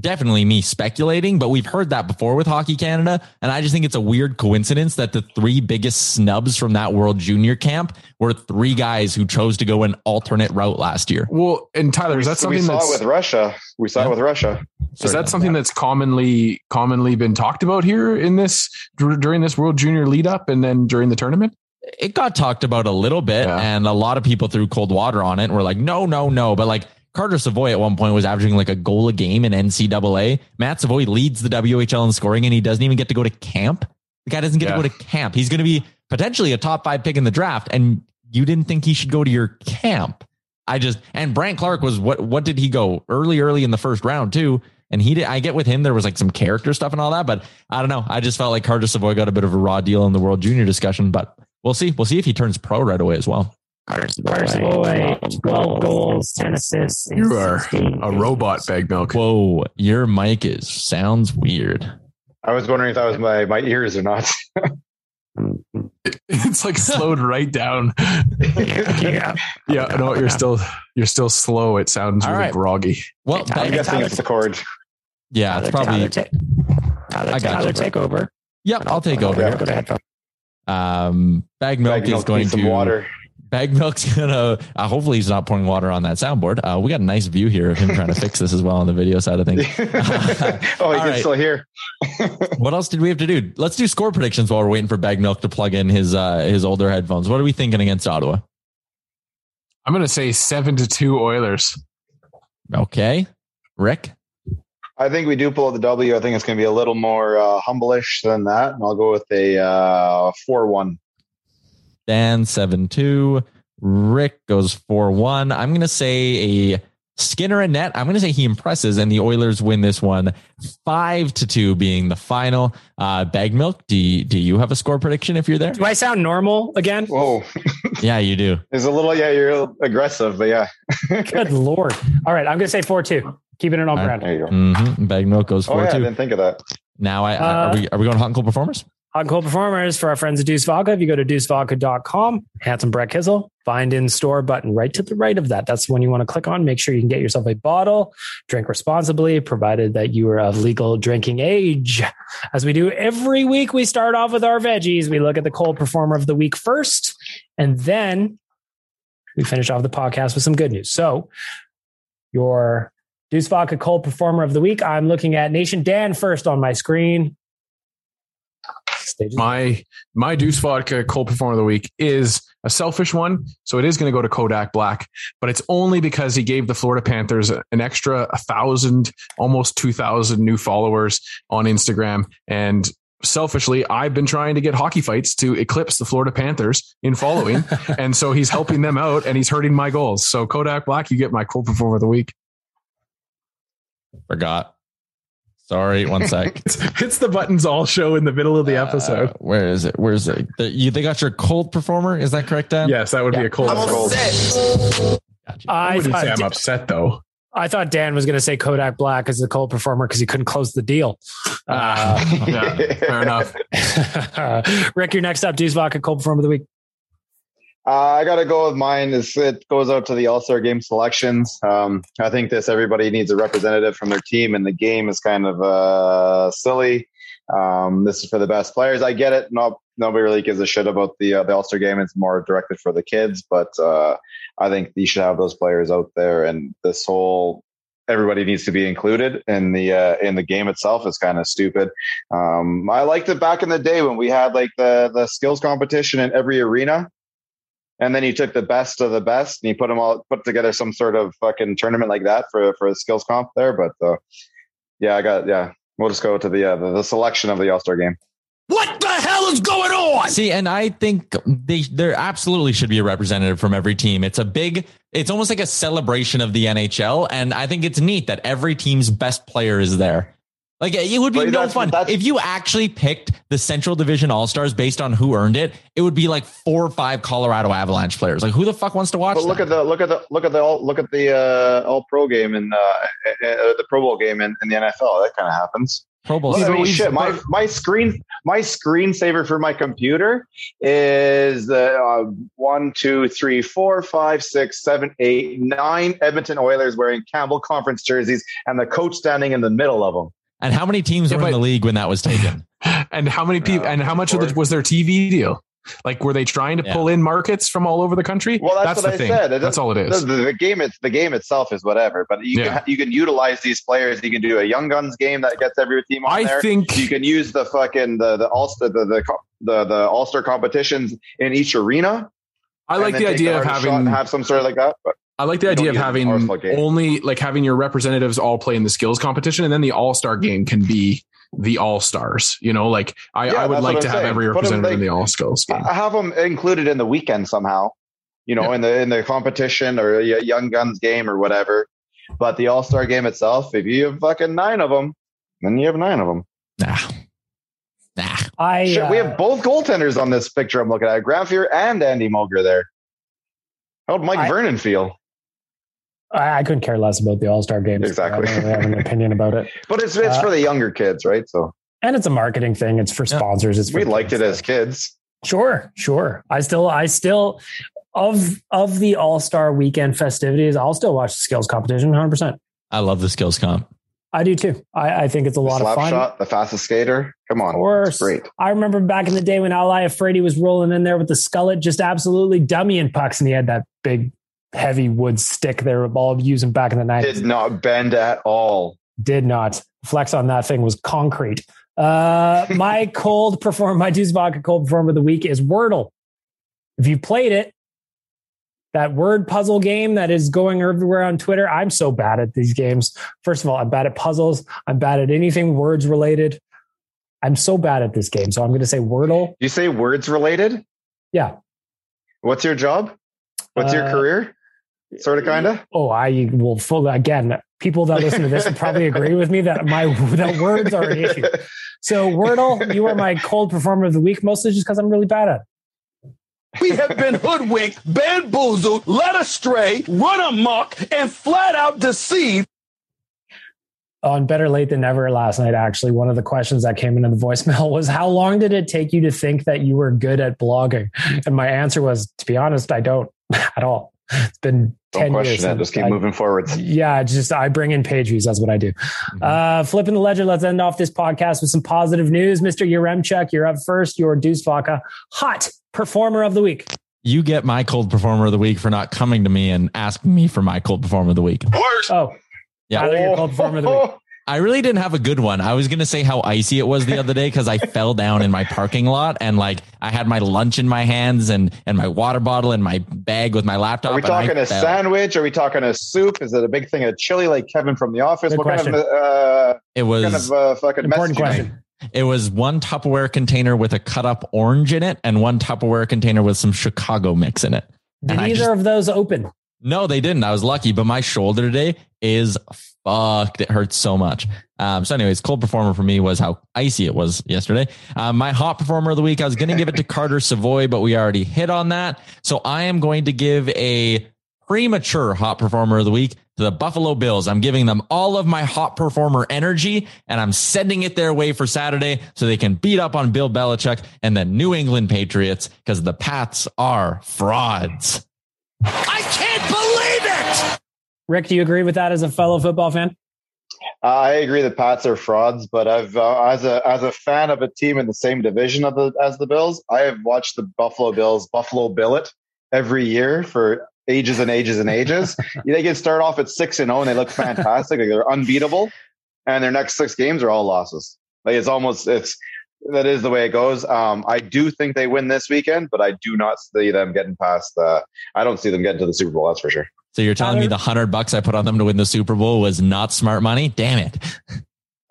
definitely me speculating, but we've heard that before with Hockey Canada. And I just think it's a weird coincidence that the three biggest snubs from that World Junior camp were three guys who chose to go an alternate route last year. Well, and Tyler, is that we something saw that's it with Russia. We saw it with Russia. is that something that's commonly commonly been talked about here in this during this World Junior lead up and then during the tournament? It got talked about a little bit, and a lot of people threw cold water on it and were like, no, no, no. But like Carter Savoie at one point was averaging like a goal a game in NCAA. Matt Savoie leads the WHL in scoring, and he doesn't even get to go to camp. The guy doesn't get Yeah. to go to camp. He's going to be potentially a top five pick in the draft, and you didn't think he should go to your camp. I just and Brandt Clarke was what? What did he go early, early in the first round too? And he did. I get with him. There was like some character stuff and all that, but I don't know. I just felt like Carter Savoie got a bit of a raw deal in the World Junior discussion, but we'll see. We'll see if he turns pro right away as well. Carter Savoie, 12 goals, 10 assists. You are a robot, bag milk. Whoa, your mic is sounds weird. I was wondering if that was my, my ears or not. *laughs* *laughs* It's like slowed right down. *laughs* yeah. Yeah, no, you're still you're still slow. It sounds All really right. groggy. Well, I'm guessing it's the cord. yeah, it's probably. Tyler, Tyler, I got Tyler you. take over. Yep, I'll take over. Go to. Um, bag milk Bag is milk going needs to some water. Bag milk's gonna. Uh, hopefully, he's not pouring water on that soundboard. Uh, we got a nice view here of him trying to fix this as well on the video side of things. *laughs* oh, he All can right. still hear. *laughs* *laughs* what else did we have to do? Let's do score predictions while we're waiting for Bag Milk to plug in his uh, his older headphones. What are we thinking against Ottawa? I'm gonna say seven to two Oilers. Okay, Rick. I think we do pull the W. I think it's going to be a little more uh, humble-ish than that. And I'll go with a uh, 4-1. Dan seven two. Rick goes four one. I'm gonna say a Skinner and net. I'm gonna say he impresses, and the Oilers win this one five to two, being the final. Uh, Bag milk. Do you, do you have a score prediction if you're there? Do I sound normal again? Whoa. *laughs* Yeah, you do. It's a little, yeah, you're aggressive, but yeah. *laughs* Good lord. All right, I'm going to say 4 2. Keeping it on All right. brand. There you go. Mm-hmm. Bag milk goes Oh, four yeah, I two. didn't think of that. Now I, Uh, are we are we going hot and cold performers? Cold performers for our friends at Deuce Vodka. If you go to deucevodka.com, handsome Brett Kizzle, find in store button right to the right of that. That's the one you want to click on. Make sure you can get yourself a bottle, drink responsibly, provided that you are of legal drinking age. As we do every week, we start off with our veggies. We look at the cold performer of the week first, and then we finish off the podcast with some good news. So, your Deuce Vodka cold performer of the week. I'm looking at Nation Dan first on my screen. Stage is My my Deuce Vodka cold performer of the week is a selfish one, so it is going to go to Kodak Black, but it's only because he gave the Florida Panthers an extra a thousand, almost two thousand new followers on Instagram, and selfishly, I've been trying to get hockey fights to eclipse the Florida Panthers in following, *laughs* and so he's helping them out, and he's hurting my goals. So Kodak Black, you get my cold performer of the week. Forgot. Sorry, one *laughs* sec. It's the buttons all show in the middle of the episode. Uh, where is it? Where's it? The, you, they got your cold performer. Is that correct, Dan? yes, that would be a cold. Cold. Gotcha. I, I wouldn't say I'm upset though. I thought Dan was going to say Kodak Black as the cold performer because he couldn't close the deal. Uh, yeah, fair enough. *laughs* Rick, you're next up. Deuce Vodka cold performer of the week. Uh, I got to go with mine. Is it goes out to the All Star Game selections. Um, I think this everybody needs a representative from their team, and the game is kind of uh, silly. Um, this is for the best players. I get it. No, nobody really gives a shit about the uh, the All Star game. It's more directed for the kids, but uh, I think you should have those players out there. And this whole everybody needs to be included in the uh, in the game itself is kind of stupid. Um, I liked it back in the day when we had like the the skills competition in every arena, and then you took the best of the best and you put them all put together some sort of fucking tournament like that for for the skills comp there. But uh, yeah, I got yeah. We'll just go to the uh, the, the selection of the All Star game. What the hell is going on? See, and I think they there absolutely should be a representative from every team. It's a big, it's almost like a celebration of the NHL, and I think it's neat that every team's best player is there. Like it would be But no that's- fun that's- if you actually picked the Central Division All Stars based on who earned it. It would be like four or five Colorado Avalanche players. Like who the fuck wants to watch? But look that? at the look at the look at the all look at the uh, All Pro game and uh, uh, the Pro Bowl game in, in the NFL. That kind of happens. Pro Bowl. I mean, shit. My my screen my screensaver for my computer is uh, uh, one, two, three, four, five, six, seven, eight, nine Edmonton Oilers wearing Campbell Conference jerseys, and the coach standing in the middle of them. And how many teams were in the league when that was taken? *laughs* and how many people oh, and how much of the, was their TV deal? Like, were they trying to Yeah. pull in markets from all over the country? Well, that's, the what I thing. said. It that's all it is. The, the game, it's the game itself is whatever, but you Yeah. can you can utilize these players. You can do a young guns game that gets every team on I there. think- you can use the fucking the the all the the the, the, the all star competitions in each arena. I like the take idea of having have some sort of like that. But I like the You idea of having only like having your representatives all play in the skills competition, and then the All Star game can be the All Stars. You know, like I, Yeah, I would like to I'm have every representative in like- the All Skills game. I have them included in the weekend somehow. You know, in the in the competition or a young guns game or whatever. But the all star game itself, if you have fucking nine of them, then you have nine of them. Nah, nah. I Shit, we uh, have both goaltenders on this picture I'm looking at. Grant Fuhr and Andy Moog there. How'd Mike I- Vernon feel? I, I couldn't care less about the All Star games. Exactly. I don't really have an opinion about it, *laughs* But it's it's Uh, for the younger kids, right? So and it's a marketing thing. It's for sponsors. It's for we liked it as kids. Sure, sure. I still, I still, of of the All Star Weekend festivities, I'll still watch the skills competition. One hundred percent. I love the skills comp. I do too. I, I think it's a The lot of fun. shot, the fastest skater. Come on, Of course. it's great. I remember back in the day when Al Iafrate was rolling in there with the skullet, just absolutely dummy dummying pucks, and he had that big, heavy wood stick they were all using back in the nineties. Did not bend at all. Did not. Flex on that thing was concrete. Uh, *laughs* my cold perform, my Deuce Vodka cold performer of the week is Wordle. If you played it, that word puzzle game that is going everywhere on Twitter, I'm so bad at these games. First of all, I'm bad at puzzles. I'm bad at anything words related. I'm so bad at this game. So I'm going to say Wordle. You say words related? Yeah. What's your job? What's your Uh, career? Sort of, kind of. Oh, I will full again. People that listen to this would probably agree with me that my that words are an issue. So Wordle, you are my cold performer of the week, mostly just because I'm really bad at it. We have been hoodwinked, bamboozled, led astray, run amok, and flat out deceived. On Better Late Than Never last night, actually, one of the questions that came into the voicemail was, How long did it take you to think that you were good at blogging? And my answer was, To be honest, I don't at all. It's been Don't 10 question years. it. Just keep I- moving forward. Yeah, just I bring in page views. That's what I do. Uh, flipping the ledger. Let's end off this podcast with some positive news. Mr. Yaremchuk, you're up first. Your Deuce Vodka hot performer of the week. You get my cold performer of the week for not coming to me and asking me for my cold performer of the week. Oh, Yeah. Tyler, your cold performer of the week. *laughs* I really didn't have a good one. I was going to say how icy it was the other day because I fell down in my parking lot and like I had my lunch in my hands and, and my water bottle and my bag with my laptop. Are we and I talking a fell. sandwich? Are we talking a soup? Is it a big thing of chili like Kevin from The Office? Good what question. kind of uh, It what was kind of uh, fucking Important question. It was one Tupperware container with a cut up orange in it and one Tupperware container with some Chicago mix in it. Did And either just- of those open? No, they didn't. I was lucky, but my shoulder today is fucked. It hurts so much. Um, so, anyways, cold performer for me was how icy it was yesterday. Um, my hot performer of the week, I was going to give it to *laughs* Carter Savoie, but we already hit on that. So, I am going to give a premature hot performer of the week to the Buffalo Bills. I'm giving them all of my hot performer energy and I'm sending it their way for Saturday so they can beat up on Bill Belichick and the New England Patriots because the Pats are frauds. I can't believe it! Rick, do you agree with that as a fellow football fan? Uh, I agree that Pats are frauds, but I've uh, as a as a fan of a team in the same division of the as the Bills, I have watched the Buffalo Bills Buffalo Billet every year for ages and ages and ages. *laughs* they can start off at six and zero, and they look fantastic. Like they're unbeatable, and their next six games are all losses. Like it's almost it's that is the way it goes. Um, I do think they win this weekend, but I do not see them getting past. Uh, I don't see them getting to the Super Bowl. That's for sure. So you're telling me the hundred bucks I put on them to win the Super Bowl was not smart money? Damn it!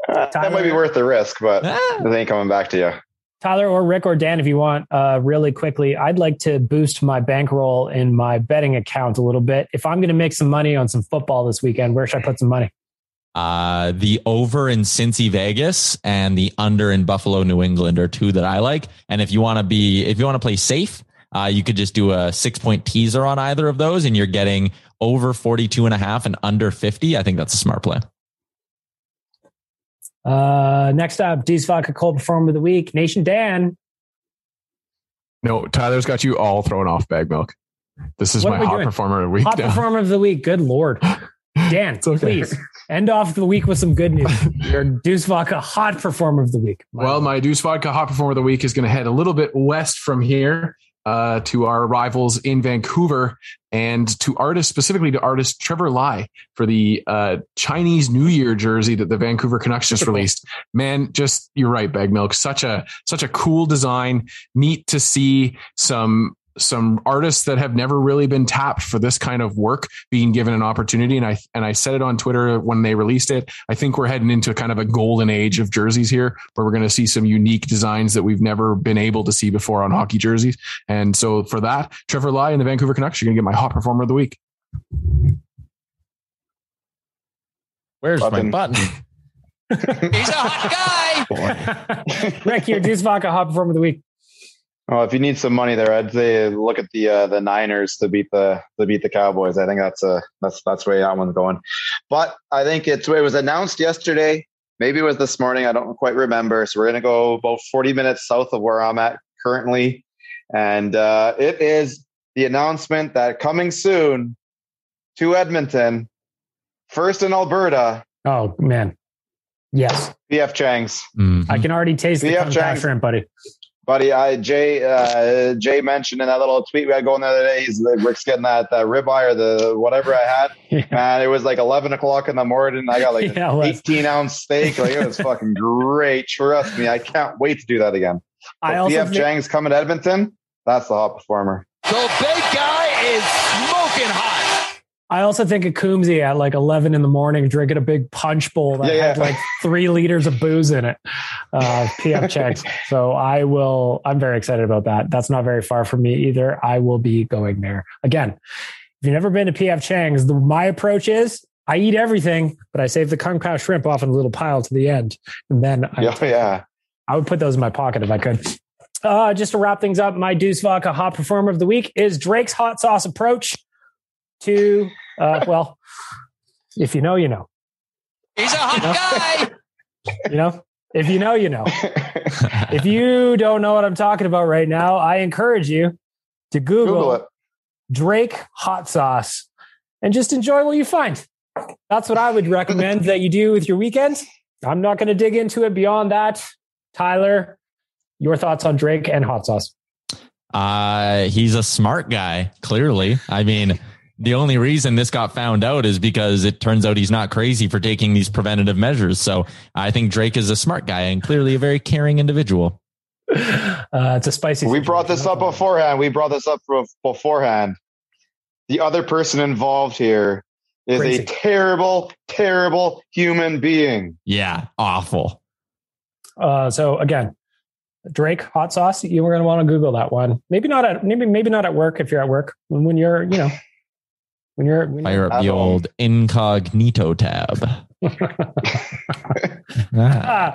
Uh, that might be worth the risk, but Ah. it ain't coming back to you. Tyler or Rick or Dan, if you want, uh, really quickly, I'd like to boost my bankroll in my betting account a little bit. If I'm going to make some money on some football this weekend, where should I put some money? Uh, the over in Cincy Vegas and the under in Buffalo New England are two that I like. And if you want to be, if you want to play safe, uh, you could just do a six point teaser on either of those and you're getting over 42 and a half and under 50. I think that's a smart play. Uh, next up, Deuce Vodka Cold Performer of the Week, Nation Dan. No, Tyler's got you all thrown off bag milk. This is What my hot doing? performer of the week. Hot now. Performer of the Week. Good Lord. *laughs* Dan, okay. please end off the week with some good news. *laughs* Your Deuce Vodka Hot Performer of the Week. Well, my Deuce Vodka Hot Performer of the Week is going to head a little bit west from here uh, to our rivals in Vancouver and to artists, specifically to artist Trevor Lai for the uh, Chinese New Year jersey that the Vancouver Canucks just *laughs* released. Man, just you're right, Bag Milk. Such a such a cool design. Neat to see some some artists that have never really been tapped for this kind of work being given an opportunity. And I and I said it on Twitter when they released it. I think we're heading into kind of a golden age of jerseys here, where we're going to see some unique designs that we've never been able to see before on hockey jerseys. And so for that, Trevor Lai and the Vancouver Canucks are going to get my hot performer of the week. Where's my button? *laughs* He's a hot guy. *laughs* *laughs* Rick, your Deuce Vodka Hot Performer of the Week. Well, if you need some money there, I'd say look at the uh, the Niners to beat the to beat the Cowboys. I think that's a that's that's where that one's going. But I think it's it was announced yesterday. Maybe it was this morning. I don't quite remember. So we're gonna go about forty minutes south of where I'm at currently, and uh, it is the announcement that coming soon to Edmonton, first in Alberta, Oh, man. Yes. PF Chang's. I can already taste the PF kung pao Chang's. shrimp, buddy. Buddy, I Jay uh, Jay mentioned in that little tweet we had going the other day. He's like, Rick's getting that that ribeye or the whatever I had. *laughs* Man, it was like eleven o'clock in the morning. I got like *laughs* Yeah, an was. eighteen ounce steak. Like it was fucking *laughs* great. Trust me, I can't wait to do that again. I But also PF think- Chang's coming to Edmonton. That's the hot performer. The big guy is smoking hot. I also think of Coombsy at like 11 in the morning drinking a big punch bowl that Yeah, had like three liters of booze in it. Uh, PF *laughs* checks. So I will, I'm very excited about that. That's not very far from me either. I will be going there. Again, if you've never been to PF Chang's, the, my approach is I eat everything, but I save the kung pao shrimp off in a little pile to the end. And then I, Yeah, yeah. I would put those in my pocket if I could. Uh, just to wrap things up, my Deuce Vodka hot performer of the week is Drake's hot sauce approach to, uh, well, if you know, you know. He's a hot guy. *laughs* You know, if you know, you know. *laughs* if you don't know what I'm talking about right now, I encourage you to Google, Google it. Drake hot sauce and just enjoy what you find. That's what I would recommend that you do with your weekend. I'm not going to dig into it beyond that. Tyler, your thoughts on Drake and hot sauce? Uh, he's a smart guy, clearly. I mean, the only reason this got found out is because it turns out he's not crazy for taking these preventative measures. So I think Drake is a smart guy and clearly a very caring individual. Uh, it's a spicy. We brought this up beforehand. We brought this up beforehand. The other person involved here is Crazy. a terrible, terrible human being. Yeah, awful. Uh, so again, Drake hot sauce. You were going to want to Google that one. Maybe not at maybe maybe not at work if you're at work. When you're you know when you're when Fire you're up the old incognito tab. *laughs* Ah,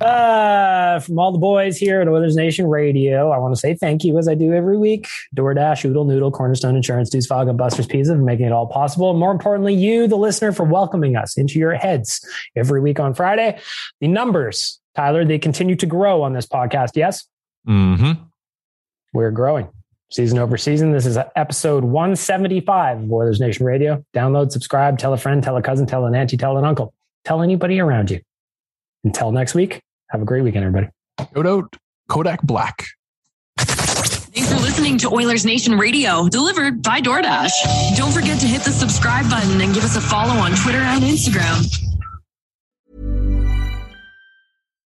Ah, uh, from all the boys here at Oilers Nation Radio, I want to say thank you as I do every week. DoorDash, Oodle Noodle, Cornerstone Insurance, Deuce Fog, and Buster's Pizza for making it all possible. And more importantly, you, the listener, for welcoming us into your heads every week on Friday. The numbers, Tyler, they continue to grow on this podcast. Yes, Mm-hmm. we're growing season over season. This is episode 175 of Oilers Nation Radio. Download, subscribe, tell a friend, tell a cousin, tell an auntie, tell an uncle. Tell anybody around you. Until next week, have a great weekend, everybody. Shout out Kodak Black. Thanks for listening to Oilers Nation Radio, delivered by DoorDash. Don't forget to hit the subscribe button and give us a follow on Twitter and Instagram.